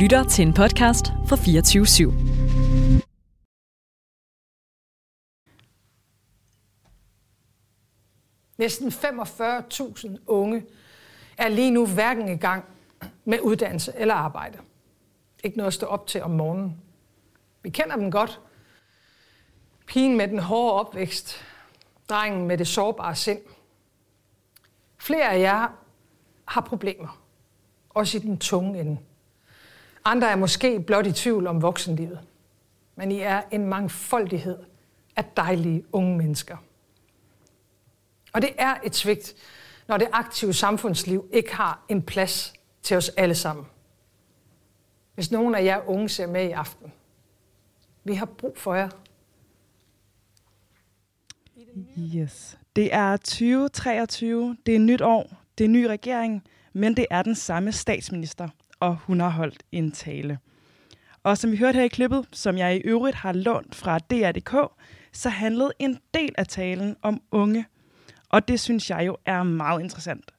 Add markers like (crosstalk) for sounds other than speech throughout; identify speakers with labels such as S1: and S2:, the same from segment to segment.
S1: lytter til en podcast fra 24 /7.
S2: Næsten 45.000 unge er lige nu hverken i gang med uddannelse eller arbejde. Ikke noget at stå op til om morgenen. Vi kender dem godt. Pigen med den hårde opvækst. Drengen med det sårbare sind. Flere af jer har problemer. Også i den tunge ende. Andre er måske blot i tvivl om voksenlivet. Men I er en mangfoldighed af dejlige unge mennesker. Og det er et svigt, når det aktive samfundsliv ikke har en plads til os alle sammen. Hvis nogen af jer unge ser med i aften, vi har brug for jer.
S3: Yes. Det er 2023, det er nyt år, det er ny regering, men det er den samme statsminister, og hun har holdt en tale. Og som vi hørte her i klippet, som jeg i øvrigt har lånt fra DR.dk, så handlede en del af talen om unge. Og det synes jeg jo er meget interessant.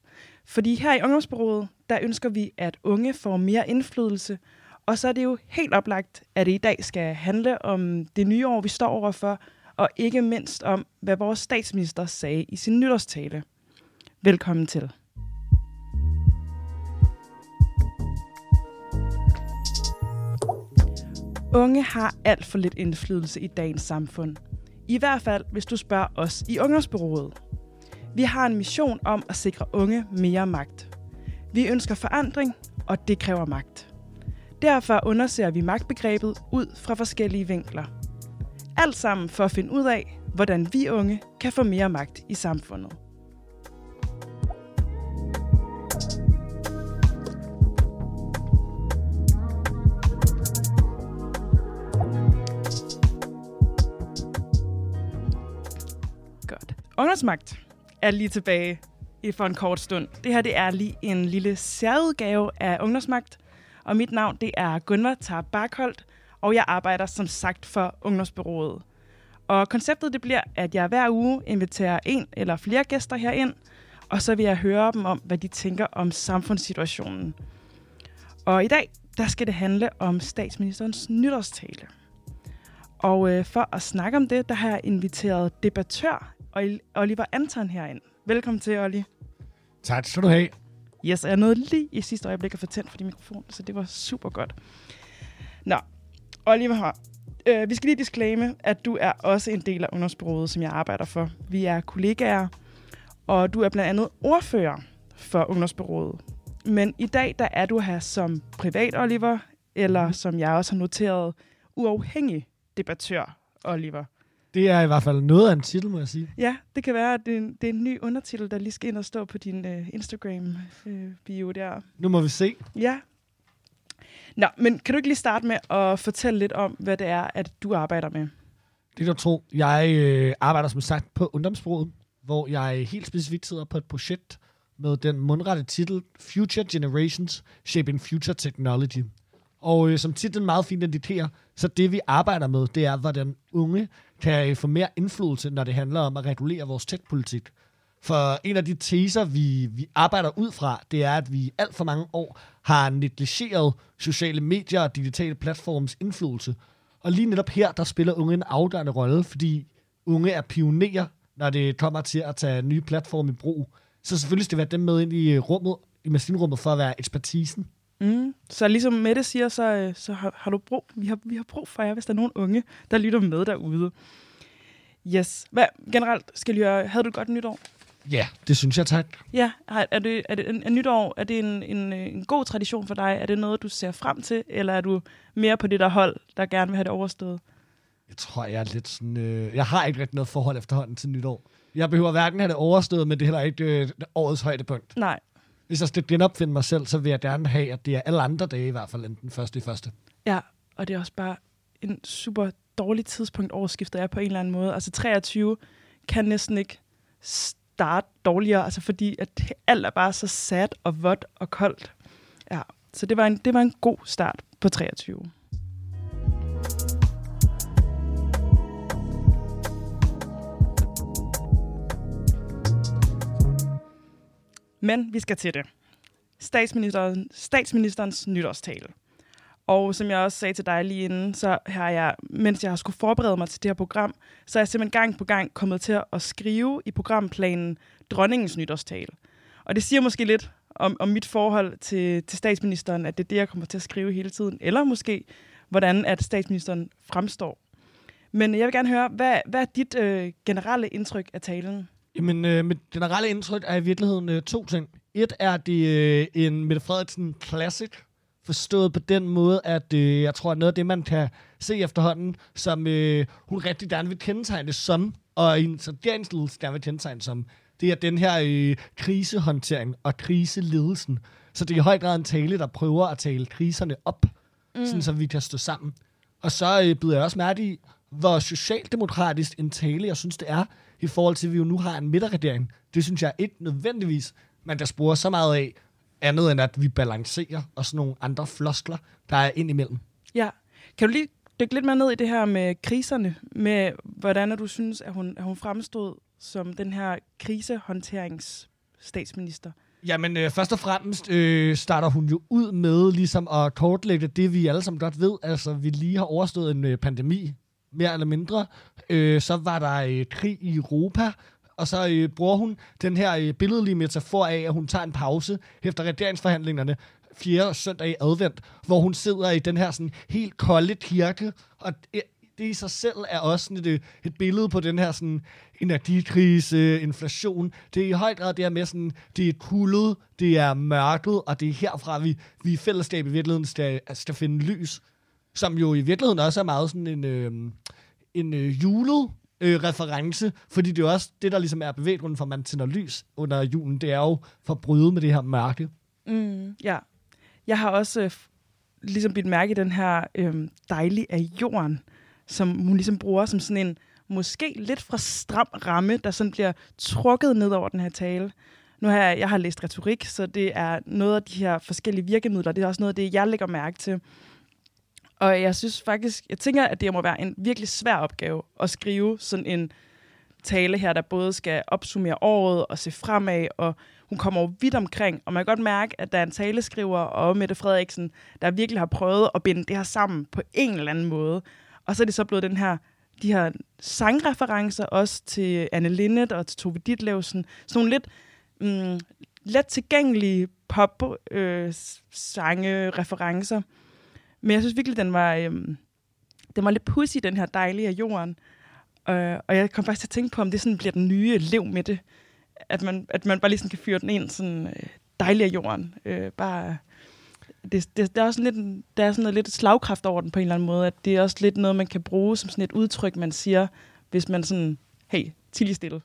S3: Fordi her i Ungdomsbureauet, der ønsker vi, at unge får mere indflydelse, og så er det jo helt oplagt, at det i dag skal handle om det nye år, vi står overfor, og ikke mindst om, hvad vores statsminister sagde i sin nytårstale. Velkommen til. Unge har alt for lidt indflydelse i dagens samfund. I hvert fald, hvis du spørger os i Ungdomsbyrået. Vi har en mission om at sikre unge mere magt. Vi ønsker forandring, og det kræver magt. Derfor undersøger vi magtbegrebet ud fra forskellige vinkler. Alt sammen for at finde ud af, hvordan vi unge kan få mere magt i samfundet. Undersmagt Ungdomsmagt er lige tilbage for en kort stund. Det her det er lige en lille særudgave af Ungdomsmagt, og mit navn det er Gunvar Tar Barkholdt, og jeg arbejder som sagt for Ungdomsbyrået. Og konceptet det bliver, at jeg hver uge inviterer en eller flere gæster herind, og så vil jeg høre dem om, hvad de tænker om samfundssituationen. Og i dag, der skal det handle om statsministerens nytårstale. Og øh, for at snakke om det, der har jeg inviteret debattør Oliver Anton herind. Velkommen til, Olli.
S4: Tak skal du have.
S3: Yes, jeg nåede lige i sidste øjeblik at få tændt for din mikrofon, så det var super godt. Nå, Oliver, øh, vi skal lige disclaime, at du er også en del af ungdomsbureauet, som jeg arbejder for. Vi er kollegaer, og du er blandt andet ordfører for ungdomsbureauet. Men i dag, der er du her som privat Oliver, eller mm. som jeg også har noteret, uafhængig debattør Oliver.
S4: Det er i hvert fald noget af en titel, må jeg sige.
S3: Ja, det kan være, at det er en, det er en ny undertitel, der lige skal ind og stå på din uh, Instagram-bio uh, der.
S4: Nu må vi se.
S3: Ja. Nå, men kan du ikke lige starte med at fortælle lidt om, hvad det er, at du arbejder med?
S4: Det du tro. Jeg øh, arbejder som sagt på ungdomsbruget, hvor jeg helt specifikt sidder på et projekt med den mundrette titel Future Generations Shaping Future Technology. Og øh, som titlen meget fint indikerer, så det vi arbejder med, det er, hvordan unge kan øh, få mere indflydelse, når det handler om at regulere vores tech-politik. For en af de teser, vi, vi arbejder ud fra, det er, at vi alt for mange år har negligeret sociale medier og digitale platforms indflydelse. Og lige netop her, der spiller unge en afgørende rolle, fordi unge er pionerer, når det kommer til at tage nye platforme i brug. Så selvfølgelig skal det være dem med ind i rummet, i maskinrummet, for at være ekspertisen.
S3: Mm. Så ligesom Mette siger, så, øh, så har, har du brug, vi har, vi har brug for jer, hvis der er nogen unge, der lytter med derude. Yes. Hvad, generelt, skal jeg havde du et godt nytår?
S4: Ja, det synes jeg, tak.
S3: Ja, er det, er det en, en nytår, er det en, en, en god tradition for dig? Er det noget, du ser frem til, eller er du mere på det der hold, der gerne vil have det overstået?
S4: Jeg tror, jeg er lidt sådan... Øh, jeg har ikke rigtig noget forhold efterhånden til nytår. Jeg behøver hverken have det overstået, men det er heller ikke øh, årets højdepunkt.
S3: Nej,
S4: hvis jeg skal genopfinde mig selv, så vil jeg gerne have, at det er alle andre dage i hvert fald, end den første i første.
S3: Ja, og det er også bare en super dårlig tidspunkt, overskiftet er på en eller anden måde. Altså 23 kan næsten ikke starte dårligere, altså fordi at alt er bare så sat og vådt og koldt. Ja, så det var en, det var en god start på 23. Men vi skal til det. Statsministeren, statsministerens nytårstale. Og som jeg også sagde til dig lige inden, så har jeg, mens jeg har skulle forberede mig til det her program, så er jeg simpelthen gang på gang kommet til at skrive i programplanen dronningens nytårstale. Og det siger måske lidt om, om mit forhold til, til statsministeren, at det er det, jeg kommer til at skrive hele tiden. Eller måske, hvordan at statsministeren fremstår. Men jeg vil gerne høre, hvad, hvad er dit øh, generelle indtryk af talen?
S4: Jamen, øh, mit generelle indtryk er i virkeligheden øh, to ting. Et er det øh, en Mette Frederiksen Classic, forstået på den måde, at øh, jeg tror, at noget af det, man kan se efterhånden, som øh, hun rigtig gerne vil kendetegne som, og en regeringsledelse gerne vil kendetegne som, det er den her øh, krisehåndtering og kriseledelsen. Så det er i høj grad en tale, der prøver at tale kriserne op, mm. sådan så vi kan stå sammen. Og så øh, byder jeg også mærke i, hvor socialdemokratisk en tale, jeg synes, det er, i forhold til, at vi jo nu har en midterregering. Det synes jeg ikke nødvendigvis, man kan spore så meget af, andet end at vi balancerer og sådan nogle andre floskler, der er ind imellem.
S3: Ja. Kan du lige dykke lidt mere ned i det her med kriserne, med hvordan du synes, at hun, at hun fremstod som den her krisehåndteringsstatsminister?
S4: Jamen, øh, først og fremmest øh, starter hun jo ud med ligesom at kortlægge det, vi alle sammen godt ved. Altså, vi lige har overstået en øh, pandemi, mere eller mindre. Øh, så var der øh, krig i Europa, og så øh, bruger hun den her øh, billedlige metafor af, at hun tager en pause efter regeringsforhandlingerne, fjerde søndag i advent, hvor hun sidder i den her sådan helt kolde kirke, og det i sig selv er også sådan et, øh, et billede på den her sådan energikrise, inflation. Det er i høj grad det her med sådan, det er kuldet, det er mørket, og det er herfra, vi, vi i fællesskab i virkeligheden skal, skal finde lys, som jo i virkeligheden også er meget sådan en, øh, en øh, julet øh, reference, fordi det er jo også det, der ligesom er bevæggrunden for, at man tænder lys under julen. Det er jo for at bryde med det her mørke.
S3: Mm, ja. Jeg har også øh, ligesom bidt mærke i den her øh, dejlige af jorden, som hun ligesom bruger som sådan en måske lidt fra stram ramme, der sådan bliver trukket ned over den her tale. Nu har jeg, jeg har læst retorik, så det er noget af de her forskellige virkemidler. Det er også noget af det, jeg lægger mærke til. Og jeg synes faktisk, jeg tænker, at det må være en virkelig svær opgave at skrive sådan en tale her, der både skal opsummere året og se fremad, og hun kommer jo vidt omkring, og man kan godt mærke, at der er en taleskriver og Mette Frederiksen, der virkelig har prøvet at binde det her sammen på en eller anden måde. Og så er det så blevet den her, de her sangreferencer også til Anne Linnet og til Tove Ditlevsen. Sådan nogle lidt mm, let tilgængelige pop-sange-referencer. Øh, men jeg synes virkelig, den var, øhm, den var lidt pussy, den her dejlige af jorden. Øh, og jeg kom faktisk til at tænke på, om det sådan bliver den nye lev med det. At man, at man bare lige sådan kan fyre den ind sådan øh, dejlig af jorden. Øh, bare, det, det, der er også lidt, der er sådan noget lidt slagkraft over den på en eller anden måde. At det er også lidt noget, man kan bruge som sådan et udtryk, man siger, hvis man sådan, hey, til stille.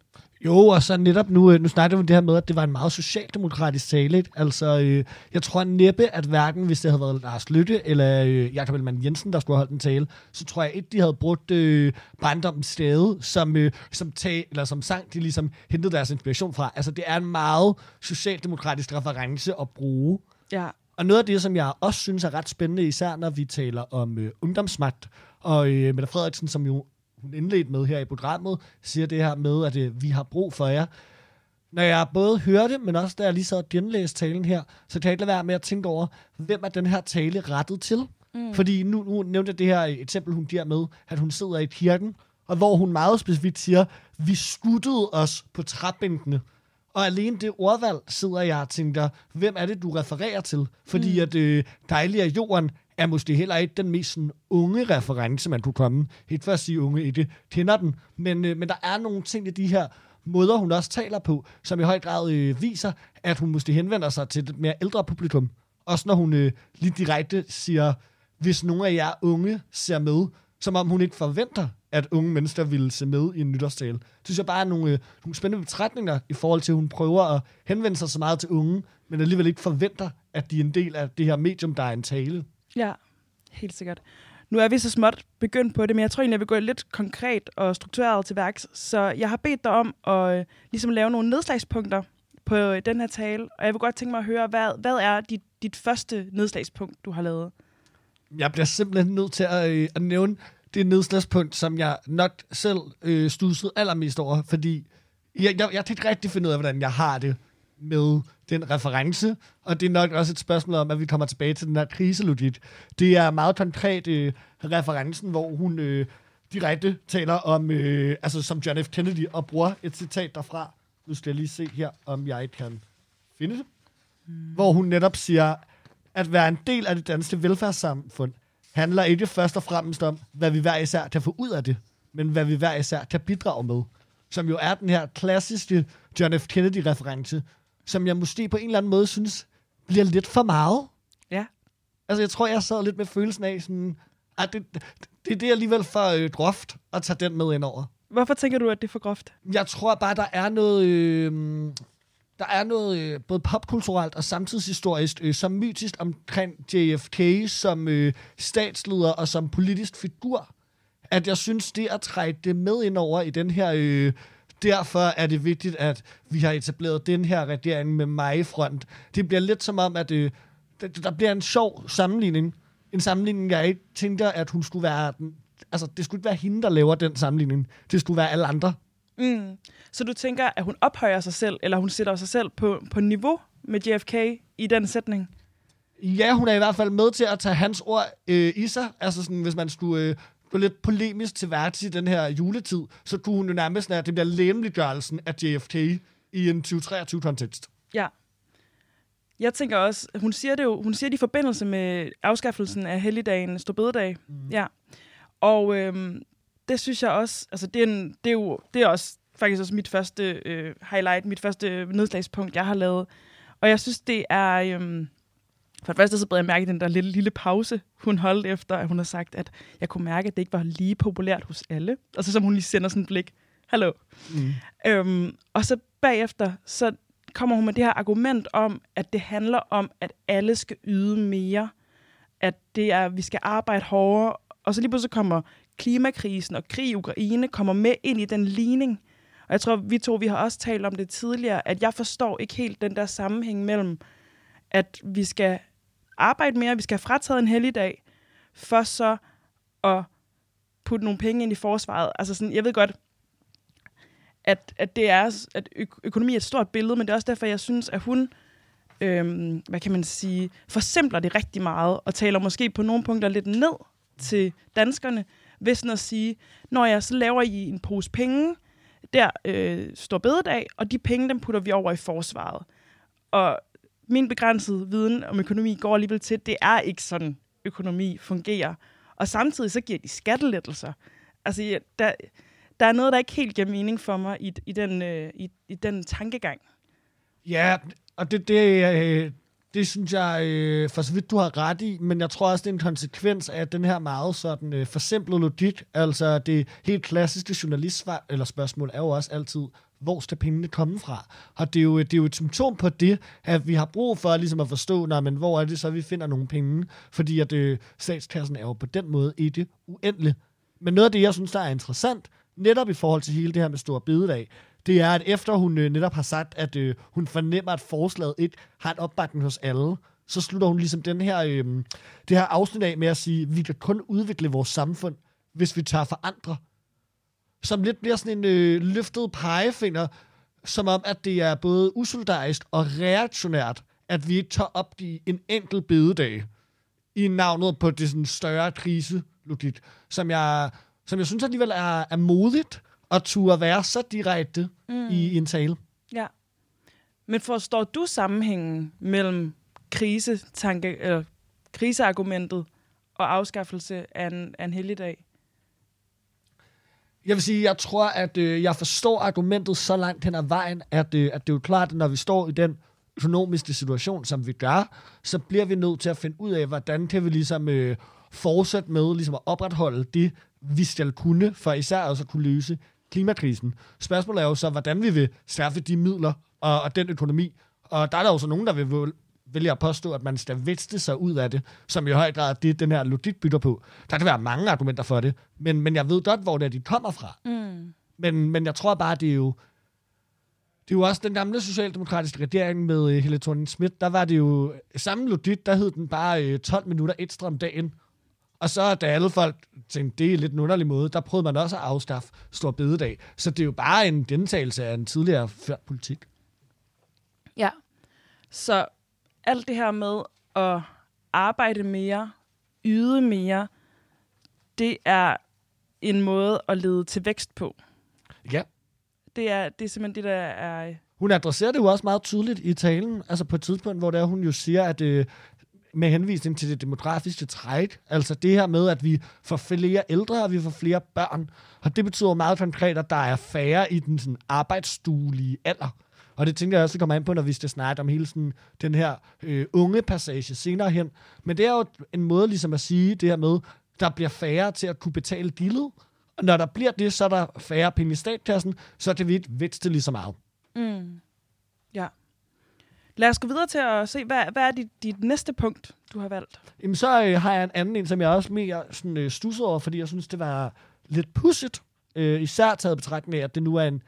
S4: Jo, og så netop nu, øh, nu snakker vi om det her med, at det var en meget socialdemokratisk tale. Ikke? Altså, øh, jeg tror næppe, at hverken hvis det havde været Lars Lytte eller øh, Jakob Ellemann Jensen, der skulle have holdt en tale, så tror jeg ikke, de havde brugt øh, barndommens stade som, øh, som, tag, eller som sang, de ligesom hentede deres inspiration fra. Altså, det er en meget socialdemokratisk reference at bruge.
S3: Ja.
S4: Og noget af det, som jeg også synes er ret spændende, især når vi taler om øh, ungdomsmagt, og øh, Mette Frederiksen, som jo hun indledte med her i programmet, siger det her med, at øh, vi har brug for jer. Når jeg både hørte, men også da jeg lige så genlæste talen her, så kan jeg ikke lade være med at tænke over, hvem er den her tale rettet til? Mm. Fordi nu, nu nævnte jeg det her eksempel, hun giver med, at hun sidder i kirken, og hvor hun meget specifikt siger, vi skuttede os på træbænkene. Og alene det ordvalg sidder jeg og tænker, hvem er det, du refererer til? Fordi mm. at øh, dejlig af jorden er måske heller ikke den mest sådan, unge reference, man kunne komme. Helt for at sige unge i det, kender den. Men, øh, men der er nogle ting i de her måder, hun også taler på, som i høj grad øh, viser, at hun måske henvender sig til et mere ældre publikum. Også når hun øh, lige direkte siger, hvis nogle af jer unge ser med, som om hun ikke forventer, at unge mennesker ville se med i en nytårstale. Det synes jeg bare er nogle, øh, nogle spændende betragtninger i forhold til, at hun prøver at henvende sig så meget til unge, men alligevel ikke forventer, at de er en del af det her medium, der er en tale.
S3: Ja, helt sikkert. Nu er vi så småt begyndt på det, men jeg tror egentlig, jeg vil gå lidt konkret og struktureret til værks. Så jeg har bedt dig om at øh, ligesom lave nogle nedslagspunkter på øh, den her tale, og jeg vil godt tænke mig at høre, hvad, hvad er dit, dit første nedslagspunkt, du har lavet?
S4: Jeg bliver simpelthen nødt til at, øh, at nævne det nedslagspunkt, som jeg nok selv øh, stussede allermest over, fordi jeg, jeg, jeg kan ikke rigtig finde ud af, hvordan jeg har det med den reference, og det er nok også et spørgsmål om, at vi kommer tilbage til den her kriselogik. Det er meget konkret øh, referencen, hvor hun øh, direkte taler om, øh, altså som John F. Kennedy, og bruger et citat derfra. Nu skal jeg lige se her, om jeg kan finde det. Mm. Hvor hun netop siger, at være en del af det danske velfærdssamfund handler ikke først og fremmest om, hvad vi hver især kan få ud af det, men hvad vi hver især kan bidrage med. Som jo er den her klassiske John F. Kennedy-reference, som jeg måske på en eller anden måde synes bliver lidt for meget.
S3: Ja.
S4: Altså, jeg tror, jeg sad lidt med følelsen af sådan, at det, det, det er alligevel for øh, groft at tage den med ind over.
S3: Hvorfor tænker du, at det er for groft?
S4: Jeg tror bare, der er noget... Øh, der er noget øh, både popkulturelt og samtidshistorisk, øh, som mytisk omkring JFK som øh, statsleder og som politisk figur, at jeg synes, det at trække det med ind over i den her... Øh, derfor er det vigtigt, at vi har etableret den her regering med mig i front. Det bliver lidt som om, at øh, der, bliver en sjov sammenligning. En sammenligning, jeg ikke tænker, at hun skulle være... Den, altså, det skulle ikke være hende, der laver den sammenligning. Det skulle være alle andre.
S3: Mm. Så du tænker, at hun ophøjer sig selv, eller hun sætter sig selv på, på niveau med JFK i den sætning?
S4: Ja, hun er i hvert fald med til at tage hans ord øh, i sig. Altså sådan, hvis man skulle øh, gå lidt polemisk til værts i den her juletid, så kunne hun jo nærmest, at det bliver læmeliggørelsen af JFK i en 2023-kontekst.
S3: Ja. Jeg tænker også, hun siger det jo, hun siger det i forbindelse med afskaffelsen af helligdagen Storbededag. Mm. Ja. Og øhm, det synes jeg også, altså det er, en, det er jo det er også faktisk også mit første øh, highlight, mit første nedslagspunkt, jeg har lavet. Og jeg synes, det er... Øhm, for det første så blev jeg mærke den der lille, lille pause, hun holdt efter, at hun har sagt, at jeg kunne mærke, at det ikke var lige populært hos alle. Og så som hun lige sender sådan et blik, hallo. Mm. Øhm, og så bagefter, så kommer hun med det her argument om, at det handler om, at alle skal yde mere. At det er, at vi skal arbejde hårdere. Og så lige pludselig kommer klimakrisen og krig i Ukraine kommer med ind i den ligning. Og jeg tror, vi to vi har også talt om det tidligere, at jeg forstår ikke helt den der sammenhæng mellem, at vi skal arbejde mere, vi skal have frataget en helligdag, for så at putte nogle penge ind i forsvaret. Altså sådan, jeg ved godt, at, at det er, at økonomi er et stort billede, men det er også derfor, jeg synes, at hun, øhm, hvad kan man sige, forsimpler det rigtig meget, og taler måske på nogle punkter lidt ned til danskerne, ved sådan at sige, når jeg så laver I en pose penge, der øh, står bededag, og de penge, dem putter vi over i forsvaret. Og min begrænsede viden om økonomi går alligevel til, at det er ikke sådan, økonomi fungerer. Og samtidig så giver de skattelettelser. Altså, der, der er noget, der ikke helt giver mening for mig i, i, den, øh, i, i den tankegang.
S4: Ja, og det, det, øh, det synes jeg øh, for så vidt, du har ret i, men jeg tror også, det er en konsekvens af den her meget sådan øh, forsimplede logik. Altså det helt klassiske journalistsvar, eller spørgsmål er jo også altid, hvor skal pengene komme fra? Og det er, jo, det er jo et symptom på det, at vi har brug for ligesom at forstå, nej, men hvor er det så, vi finder nogle penge? Fordi at øh, statskassen er jo på den måde ikke uendelig. Men noget af det, jeg synes, der er interessant, netop i forhold til hele det her med store bededag, det er, at efter hun øh, netop har sagt, at øh, hun fornemmer, at forslaget ikke har en opbakning hos alle, så slutter hun ligesom den her, øh, det her afsnit af med at sige, at vi kan kun udvikle vores samfund, hvis vi tager for andre. Som lidt bliver sådan en øh, løftet pegefinger, som om, at det er både usolidarisk og reaktionært, at vi ikke tager op i en enkelt bededag i navnet på det sådan større kriselogik, som jeg, som jeg synes alligevel er, er modigt, at turde være så direkte mm. i, i en tale.
S3: Ja. Men forstår du sammenhængen mellem krisetanke, eller kriseargumentet og afskaffelse af en, af en helligdag?
S4: Jeg vil sige, jeg tror, at øh, jeg forstår argumentet så langt hen ad vejen, at, øh, at det er jo klart, at når vi står i den økonomiske situation, som vi gør, så bliver vi nødt til at finde ud af, hvordan kan vi ligesom øh, fortsætte med ligesom at opretholde det, vi skal kunne, for især også at kunne løse klimakrisen. Spørgsmålet er jo så, hvordan vi vil skaffe de midler og, og den økonomi. Og der er der jo så nogen, der vil vælge at påstå, at man skal vækste sig ud af det, som i høj grad det, den her logik bytter på. Der kan være mange argumenter for det, men, men jeg ved godt, hvor det er, de kommer fra. Mm. Men, men jeg tror bare, det er jo det er jo også den gamle socialdemokratiske regering med uh, Helle thorning Schmidt, der var det jo samme logik, der hed den bare uh, 12 minutter ekstra om dagen, og så da alle folk tænkte, det er lidt en underlig måde, der prøvede man også at afskaffe Stor Bededag. Så det er jo bare en gentagelse af en tidligere ført politik.
S3: Ja. Så alt det her med at arbejde mere, yde mere, det er en måde at lede til vækst på.
S4: Ja.
S3: Det er, det er simpelthen det, der er...
S4: Hun adresserer det jo også meget tydeligt i talen, altså på et tidspunkt, hvor der hun jo siger, at øh, med henvisning til det demografiske træk, altså det her med, at vi får flere ældre, og vi får flere børn, og det betyder meget konkret, at der er færre i den sådan, arbejdsstuelige alder. Og det tænker jeg også, at kommer an på, når vi skal snakke om hele sådan, den her øh, unge passage senere hen. Men det er jo en måde ligesom at sige det her med, der bliver færre til at kunne betale dillet. Og når der bliver det, så er der færre penge i statskassen, så kan vi ikke vækste lige så meget.
S3: Mm. Ja. Lad os gå videre til at se, hvad, hvad er dit, dit næste punkt, du har valgt?
S4: Jamen, så øh, har jeg en anden en, som jeg også mere sådan, øh, stusset over, fordi jeg synes, det var lidt pudsigt. Øh, især taget betragtning af, at det nu er en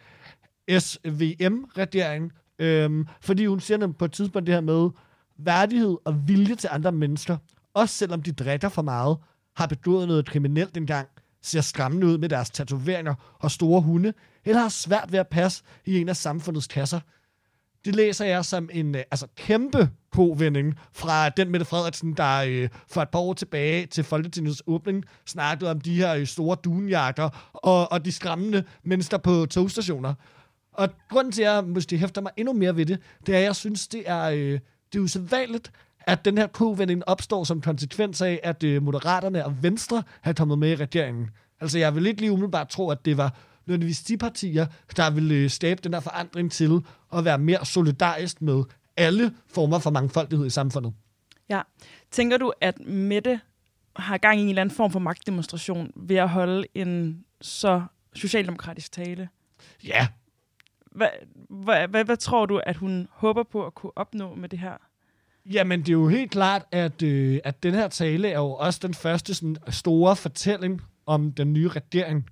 S4: SVM-regering. øhm, fordi hun siger på et tidspunkt det her med værdighed og vilje til andre mennesker, også selvom de drikker for meget, har begået noget kriminelt engang, ser skræmmende ud med deres tatoveringer og store hunde, eller har svært ved at passe i en af samfundets kasser. Det læser jeg som en øh, altså, kæmpe kovending fra den Mette Frederiksen, der øh, for et par år tilbage til Folketingets åbning snakkede om de her øh, store dunjakker og, og de skræmmende mennesker på togstationer. Og grunden til, at jeg måske hæfter mig endnu mere ved det, det er, at jeg synes, det er, øh, det er usædvanligt, at den her kovending opstår som konsekvens af, at øh, Moderaterne og Venstre har kommet med i regeringen. Altså, jeg vil ikke lige umiddelbart tro, at det var nødvendigvis de partier, der ville øh, skabe den her forandring til at være mere solidarisk med alle former for mangfoldighed i samfundet.
S3: Ja. Tænker du, at Mette har gang i en eller anden form for magtdemonstration ved at holde en så socialdemokratisk tale?
S4: Ja.
S3: Hvad, hvad, hvad, hvad tror du, at hun håber på at kunne opnå med det her?
S4: Jamen, det er jo helt klart, at, øh, at den her tale er jo også den første sådan, store fortælling om den nye regering.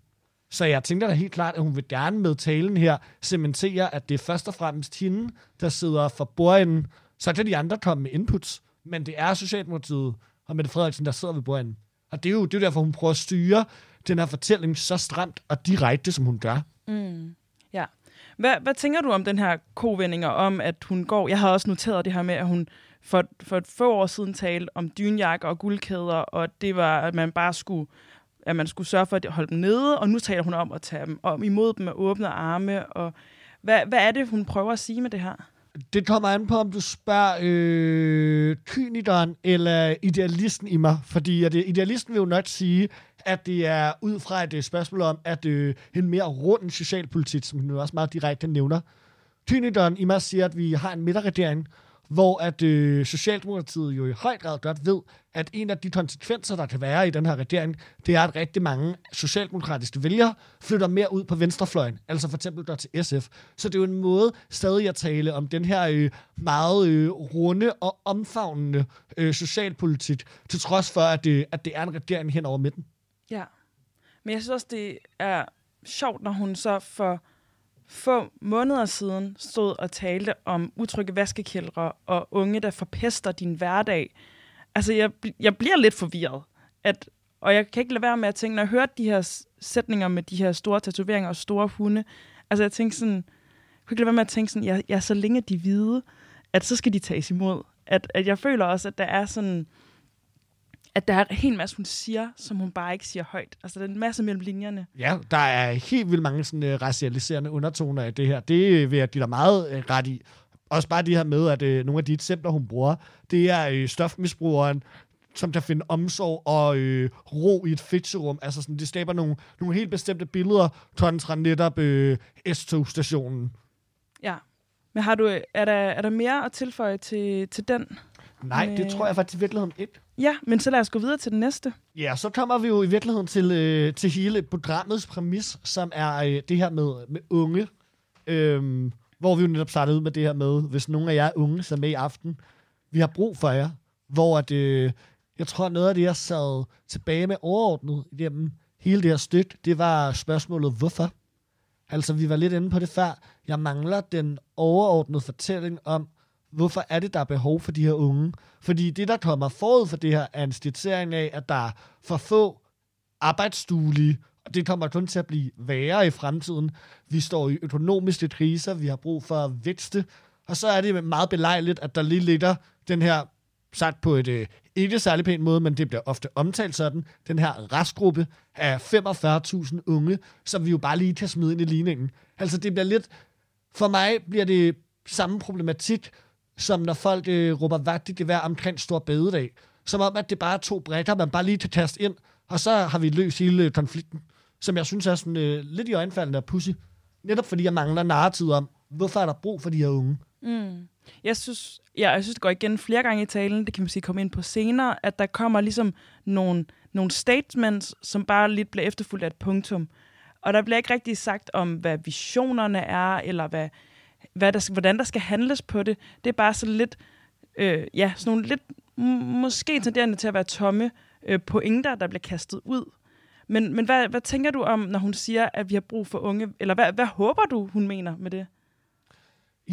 S4: Så jeg tænker da helt klart, at hun vil gerne med talen her cementere, at det er først og fremmest hende, der sidder for bordenden. Så kan de andre komme med inputs. Men det er Socialdemokratiet og Mette Frederiksen, der sidder ved bordenden. Og det er jo det er derfor, hun prøver at styre den her fortælling så stramt og direkte, som hun gør.
S3: Mm. Hvad, hvad tænker du om den her kovendinger om, at hun går... Jeg har også noteret det her med, at hun for, for et få år siden talte om dynjakker og guldkæder, og det var, at man bare skulle at man skulle sørge for at holde dem nede, og nu taler hun om at tage dem om imod dem med åbne arme. Og hvad, hvad er det, hun prøver at sige med det her?
S4: Det kommer an på, om du spørger øh, kynikeren eller idealisten i mig. Fordi at øh, idealisten vil jo nok sige, at det er ud fra et spørgsmål om, at øh, en mere rund socialpolitik, som hun også meget direkte nævner. Kynikeren i mig siger, at vi har en midterregering, hvor at øh, Socialdemokratiet jo i høj grad godt ved, at en af de konsekvenser, der kan være i den her regering, det er, at rigtig mange socialdemokratiske vælgere flytter mere ud på venstrefløjen, altså for eksempel der til SF. Så det er jo en måde stadig at tale om den her øh, meget øh, runde og omfavnende øh, socialpolitik, til trods for, at, øh, at det er en regering hen over midten.
S3: Ja, men jeg synes også, det er sjovt, når hun så for få måneder siden stod og talte om utrygge vaskekældre og unge, der forpester din hverdag. Altså, jeg, jeg bliver lidt forvirret. At, og jeg kan ikke lade være med at tænke, når jeg hørte de her sætninger med de her store tatoveringer og store hunde, altså jeg tænkte sådan, jeg kunne ikke lade være med at tænke sådan, ja, ja, så længe de vide, at så skal de tages imod. At, at jeg føler også, at der er sådan, at der er en hel masse, hun siger, som hun bare ikke siger højt. Altså, der er en masse mellem linjerne.
S4: Ja, der er helt vildt mange sådan, uh, racialiserende undertoner i det her. Det vil jeg give dig meget uh, ret i. Også bare det her med, at uh, nogle af de eksempler, hun bruger, det er uh, stofmisbrugeren, som kan finde omsorg og øh, ro i et fixerum. Altså sådan, det skaber nogle, nogle helt bestemte billeder kontra netop øh, S-tog-stationen.
S3: Ja. Men har du, er, der, er der mere at tilføje til, til den?
S4: Nej, med... det tror jeg faktisk i virkeligheden ikke.
S3: Ja, men så lad os gå videre til den næste.
S4: Ja, så kommer vi jo i virkeligheden til, øh, til hele programmets præmis, som er øh, det her med, med unge. Øhm, hvor vi jo netop startede ud med det her med, hvis nogen af jer er unge, som er med i aften, vi har brug for jer. Hvor at, øh, jeg tror, noget af det, jeg sad tilbage med overordnet igennem hele det her stykke, det var spørgsmålet, hvorfor? Altså, vi var lidt inde på det før. Jeg mangler den overordnede fortælling om, hvorfor er det, der er behov for de her unge? Fordi det, der kommer forud for det her, er en stilisering af, at der er for få arbejdsstuelige, og det kommer kun til at blive værre i fremtiden. Vi står i økonomiske kriser, vi har brug for at vækste, Og så er det meget belejligt, at der lige ligger den her, sagt på et øh, ikke særlig pæn måde, men det bliver ofte omtalt sådan, den her restgruppe af 45.000 unge, som vi jo bare lige kan smide ind i ligningen. Altså det bliver lidt, for mig bliver det samme problematik, som når folk øh, råber vagt i gevær omkring stor bededag. Som om, at det bare er to brækker, man bare lige kan kaste ind, og så har vi løst hele øh, konflikten. Som jeg synes er sådan øh, lidt i øjenfaldende og pussy. Netop fordi jeg mangler narrativ om, hvorfor er der brug for de her unge.
S3: Mm. Jeg synes, ja, jeg synes, det går igen flere gange i talen, det kan man sige komme ind på senere, at der kommer ligesom nogle, nogle statements, som bare lidt bliver efterfulgt af et punktum. Og der bliver ikke rigtig sagt om, hvad visionerne er, eller hvad, hvad der, hvordan der skal handles på det. Det er bare så lidt, øh, ja, sådan nogle lidt, måske tenderende til at være tomme øh, pointer, der bliver kastet ud. Men, men hvad, hvad tænker du om, når hun siger, at vi har brug for unge, eller hvad, hvad håber du, hun mener med det?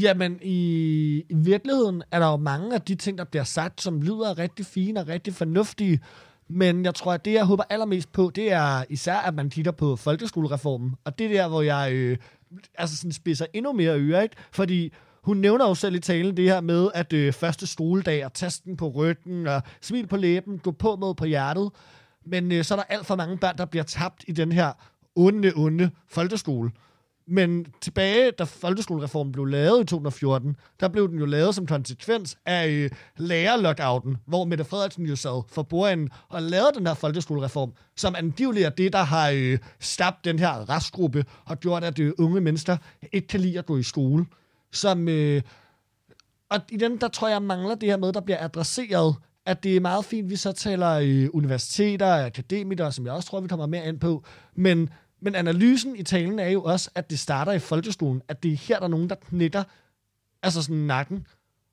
S4: Jamen, i, i virkeligheden er der jo mange af de ting, der bliver sagt, som lyder rigtig fine og rigtig fornuftige. Men jeg tror, at det, jeg håber allermest på, det er især, at man kigger på folkeskolereformen. Og det er der, hvor jeg øh, altså sådan spidser endnu mere øre, ikke? Fordi hun nævner jo selv i talen det her med, at øh, første skoledag og tasten på ryggen og smil på læben, gå på mod på hjertet. Men øh, så er der alt for mange børn, der bliver tabt i den her onde, onde folkeskole. Men tilbage, da folkeskolereformen blev lavet i 2014, der blev den jo lavet som konsekvens af øh, lærerlockouten, hvor Mette Frederiksen jo sad for bordenden og lavede den her folkeskolereform, som angiveligt er det, der har øh, stabt den her restgruppe og gjort, at øh, unge mennesker ikke kan lide at gå i skole. Som, øh, og i den, der tror jeg, mangler det her med, der bliver adresseret, at det er meget fint, vi så taler øh, universiteter, akademikere, som jeg også tror, vi kommer mere ind på, men men analysen i talen er jo også, at det starter i folkeskolen, at det er her, der er nogen, der knækker altså sådan nakken.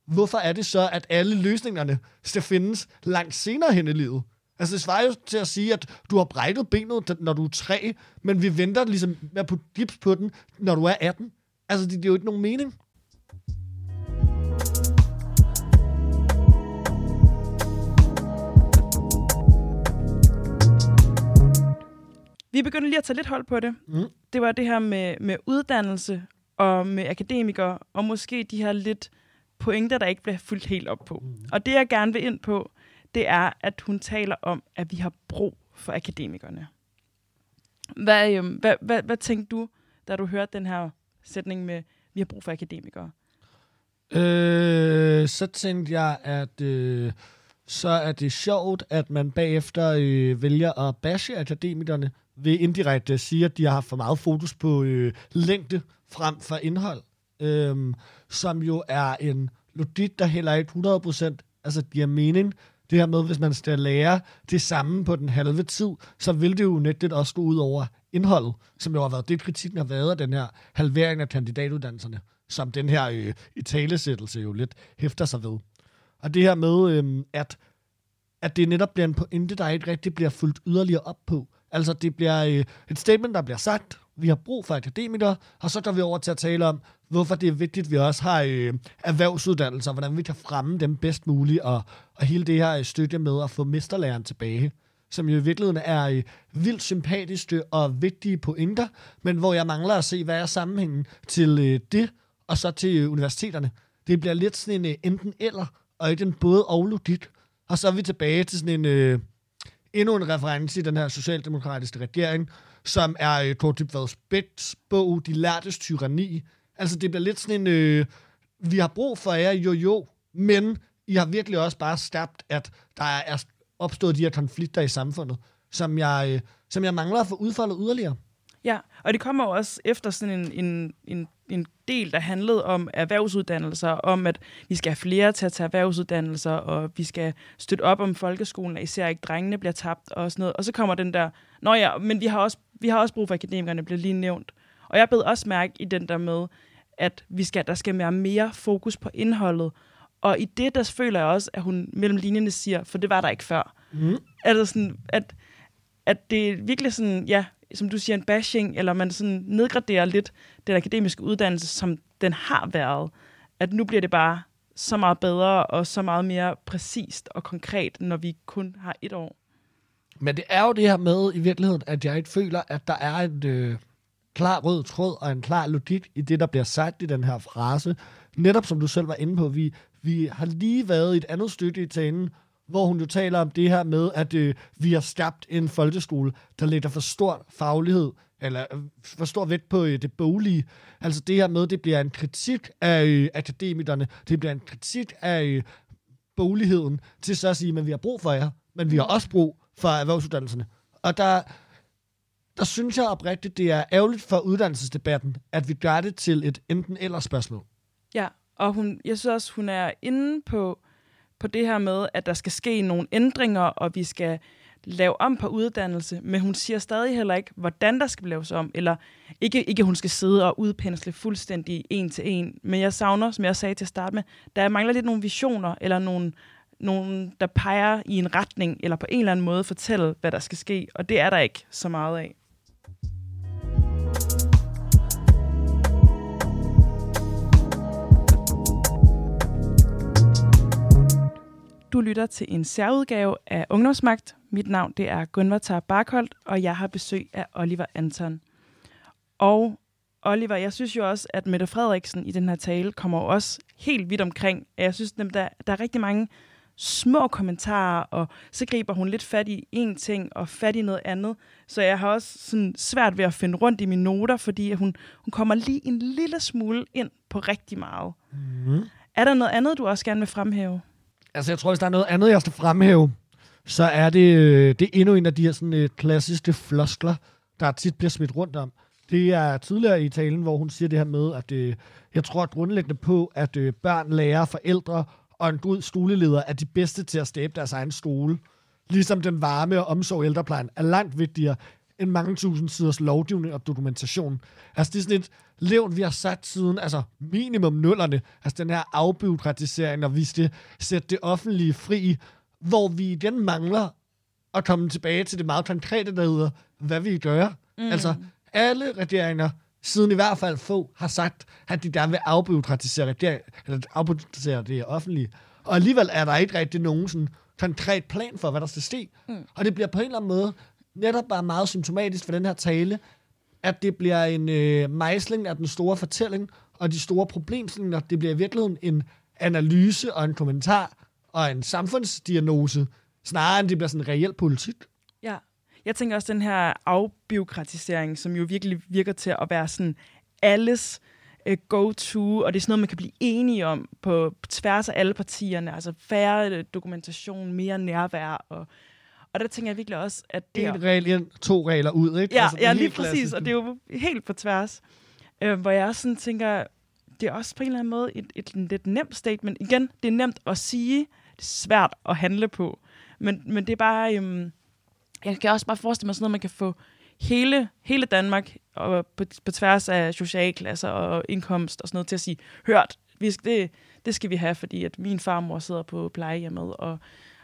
S4: Hvorfor er det så, at alle løsningerne skal findes langt senere hen i livet? Altså det svarer jo til at sige, at du har brækket benet, når du er tre, men vi venter ligesom med at putte gips på den, når du er 18. Altså det, det er jo ikke nogen mening.
S3: Vi begynder lige at tage lidt hold på det. Mm. Det var det her med, med uddannelse og med akademikere, og måske de her lidt pointer, der ikke bliver fuldt helt op på. Mm. Og det, jeg gerne vil ind på, det er, at hun taler om, at vi har brug for akademikerne. Hvad, øh, hvad, hvad, hvad tænkte du, da du hørte den her sætning med, vi har brug for akademikere?
S4: Øh, så tænkte jeg, at øh, så er det sjovt, at man bagefter øh, vælger at bashe akademikerne, ved indirekte at øh, sige, at de har haft for meget fokus på øh, længde frem for indhold, øh, som jo er en logik, der heller ikke 100% altså giver mening. Det her med, hvis man skal lære det samme på den halve tid, så vil det jo nettet også gå ud over indholdet, som jo har været det, kritikken har været af den her halvering af kandidatuddannelserne, som den her øh, i talesættelse jo lidt hæfter sig ved. Og det her med, øh, at, at det netop bliver en pointe, der ikke rigtig bliver fuldt yderligere op på. Altså, det bliver øh, et statement, der bliver sagt, vi har brug for akademikere, og så går vi over til at tale om, hvorfor det er vigtigt, at vi også har øh, erhvervsuddannelser, hvordan vi kan fremme dem bedst muligt, og, og hele det her øh, støtte med at få mesterlæreren tilbage, som jo i virkeligheden er øh, vildt sympatiske og vigtige pointer, men hvor jeg mangler at se, hvad er sammenhængen til øh, det, og så til øh, universiteterne. Det bliver lidt sådan en øh, enten eller, og ikke en både og logik. Og så er vi tilbage til sådan en... Øh, endnu en reference i den her socialdemokratiske regering, som er øh, Kort Dybvads Bæks bog, De lærtes tyranni. Altså, det bliver lidt sådan en, øh, vi har brug for jer, jo jo, men I har virkelig også bare skabt, at der er opstået de her konflikter i samfundet, som jeg, øh, som jeg mangler at få udfoldet yderligere.
S3: Ja, og det kommer jo også efter sådan en, en, en, en del, der handlede om erhvervsuddannelser, om at vi skal have flere til at tage erhvervsuddannelser, og vi skal støtte op om folkeskolen, at især ikke drengene bliver tabt og sådan noget. Og så kommer den der, nå ja, men vi har også, vi har også brug for akademikerne, bliver lige nævnt. Og jeg blev også mærke i den der med, at vi skal, der skal være mere fokus på indholdet. Og i det, der føler jeg også, at hun mellem linjerne siger, for det var der ikke før. Mm. Altså sådan, at, at det er virkelig sådan, ja, som du siger, en bashing, eller man sådan nedgraderer lidt den akademiske uddannelse, som den har været. At nu bliver det bare så meget bedre og så meget mere præcist og konkret, når vi kun har et år.
S4: Men det er jo det her med i virkeligheden, at jeg ikke føler, at der er en øh, klar rød tråd og en klar logik i det, der bliver sagt i den her frase. netop som du selv var inde på, vi, vi har lige været i et andet stykke i talen, hvor hun jo taler om det her med, at øh, vi har skabt en folkeskole, der lægger for stor faglighed, eller øh, for stor vægt på øh, det boglige. Altså det her med, det bliver en kritik af øh, akademikerne, det bliver en kritik af øh, bogligheden, til så at sige, men vi har brug for jer, men vi har også brug for erhvervsuddannelserne. Og der, der synes jeg oprigtigt, det er ærgerligt for uddannelsesdebatten, at vi gør det til et enten-eller spørgsmål.
S3: Ja, og hun, jeg synes også, hun er inde på, på det her med, at der skal ske nogle ændringer, og vi skal lave om på uddannelse, men hun siger stadig heller ikke, hvordan der skal laves om, eller ikke, ikke hun skal sidde og udpensle fuldstændig en til en, men jeg savner, som jeg sagde til at starte med, der mangler lidt nogle visioner, eller nogle, nogle, der peger i en retning, eller på en eller anden måde fortælle, hvad der skal ske, og det er der ikke så meget af. Du lytter til en særudgave af Ungdomsmagt. Mit navn det er Gunvar Barkholdt, og jeg har besøg af Oliver Anton. Og Oliver, jeg synes jo også, at Mette Frederiksen i den her tale kommer også helt vidt omkring. Jeg synes, at der, der er rigtig mange små kommentarer, og så griber hun lidt fat i en ting og fat i noget andet. Så jeg har også sådan svært ved at finde rundt i mine noter, fordi hun, hun kommer lige en lille smule ind på rigtig meget. Mm. Er der noget andet, du også gerne vil fremhæve?
S4: Altså, jeg tror, hvis der er noget andet, jeg skal fremhæve, så er det, øh, det er endnu en af de her sådan, øh, klassiske floskler, der tit bliver smidt rundt om. Det er tidligere i talen, hvor hun siger det her med, at øh, jeg tror grundlæggende på, at øh, børn, lærer, forældre og en god skoleleder er de bedste til at skabe deres egen skole. Ligesom den varme og omsorg ældreplejen er langt vigtigere end mange tusind siders lovgivning og dokumentation. Altså, det er sådan et levn, vi har sat siden, altså minimum nullerne, altså den her afbyråkratisering, og vi skal sætte det offentlige fri, hvor vi igen mangler at komme tilbage til det meget konkrete, der hedder, hvad vi gør. Mm. Altså, alle regeringer, siden i hvert fald få, har sagt, at de gerne vil afbyråkratisere, eller afbyråkratisere det offentlige. Og alligevel er der ikke rigtig nogen sådan konkret plan for, hvad der skal ske. Mm. Og det bliver på en eller anden måde netop bare meget symptomatisk for den her tale, at det bliver en øh, mejsling af den store fortælling, og de store problemstillinger, det bliver i virkeligheden en analyse og en kommentar og en samfundsdiagnose, snarere end det bliver sådan en reel politik.
S3: Ja, jeg tænker også den her afbiokratisering, som jo virkelig virker til at være sådan alles øh, go-to, og det er sådan noget, man kan blive enige om på, tværs af alle partierne, altså færre øh, dokumentation, mere nærvær og og der tænker jeg virkelig også, at det
S4: En regel ind, to regler ud, ikke?
S3: Ja, altså, ja lige præcis, klassisk. og det er jo helt på tværs. Øh, hvor jeg også sådan tænker, det er også på en eller anden måde et, et, et lidt nemt statement. Igen, det er nemt at sige, det er svært at handle på. Men, men det er bare... Øhm, jeg kan også bare forestille mig sådan noget, man kan få hele, hele Danmark og på, på tværs af socialklasser og indkomst og sådan noget til at sige, hørt, vi det, det skal vi have, fordi at min farmor sidder på plejehjemmet, og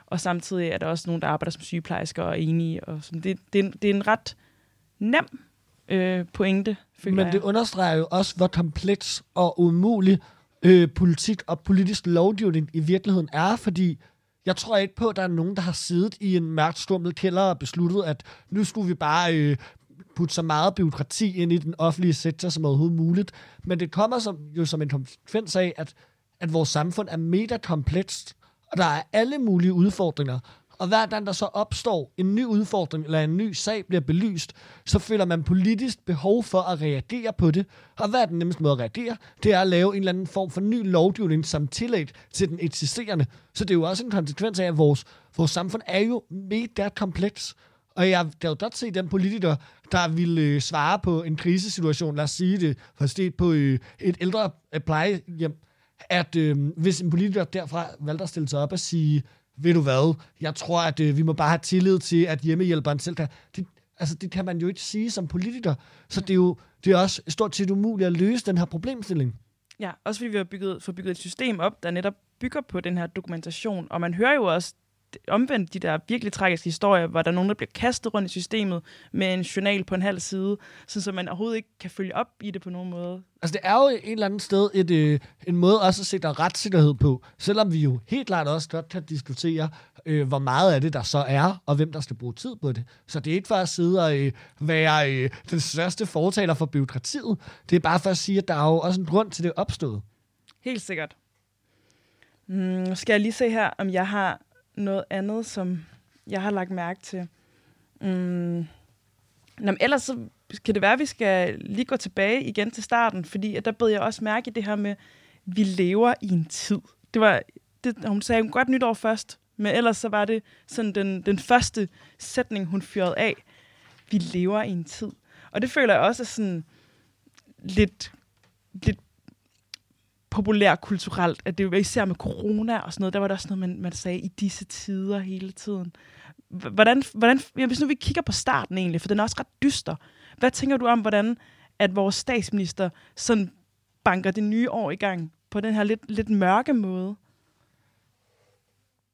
S3: og samtidig er der også nogen, der arbejder som sygeplejersker og er enige. Og sådan. Det, det, det er en ret nem øh, pointe,
S4: Men det jeg. understreger jo også, hvor kompleks og umulig øh, politik og politisk lovgivning i virkeligheden er, fordi jeg tror ikke på, at der er nogen, der har siddet i en mørkt stummet kælder og besluttet, at nu skulle vi bare øh, putte så meget byråkrati ind i den offentlige sektor som overhovedet muligt. Men det kommer som, jo som en konsekvens af, at, at vores samfund er mega komplekst, og der er alle mulige udfordringer. Og hver gang der så opstår en ny udfordring, eller en ny sag bliver belyst, så føler man politisk behov for at reagere på det. Og hvad er den nemmeste måde at reagere? Det er at lave en eller anden form for ny lovgivning som tillæg til den eksisterende. Så det er jo også en konsekvens af, at vores, vores samfund er jo mega kompleks. Og jeg kan jo godt se den politiker, der ville øh, svare på en krisesituation, lad os sige det, for på øh, et ældre øh, plejehjem, at øh, hvis en politiker derfra valgte at stille sig op og sige, ved du hvad, jeg tror, at øh, vi må bare have tillid til, at hjemmehjælperen selv kan... Det, altså, det kan man jo ikke sige som politiker. Så det er jo det er også stort set umuligt at løse den her problemstilling.
S3: Ja, også fordi vi har bygget, fået bygget et system op, der netop bygger på den her dokumentation. Og man hører jo også omvendt de der virkelig tragiske historier, hvor der er nogen, der bliver kastet rundt i systemet med en journal på en halv side, så man overhovedet ikke kan følge op i det på nogen måde.
S4: Altså det er jo et eller andet sted et, øh, en måde også at sætte retssikkerhed på, selvom vi jo helt klart også godt kan diskutere, øh, hvor meget af det der så er, og hvem der skal bruge tid på det. Så det er ikke for at sidde og øh, være øh, den største fortaler for byråkratiet. Det er bare for at sige, at der er jo også en grund til det opstået.
S3: Helt sikkert. Mm, skal jeg lige se her, om jeg har noget andet, som jeg har lagt mærke til. Mm. Nå, men ellers så kan det være, at vi skal lige gå tilbage igen til starten, fordi at der bed jeg også mærke i det her med, vi lever i en tid. Det var, det, hun sagde hun godt nytår først, men ellers så var det sådan den, den første sætning, hun fyrede af. Vi lever i en tid. Og det føler jeg også er sådan lidt, lidt populærkulturelt, at det var især med corona og sådan noget, der var der også noget, man, man sagde i disse tider hele tiden. Hvordan, hvordan, ja, hvis nu vi kigger på starten egentlig, for den er også ret dyster. Hvad tænker du om, hvordan at vores statsminister sådan banker det nye år i gang på den her lidt, lidt mørke måde?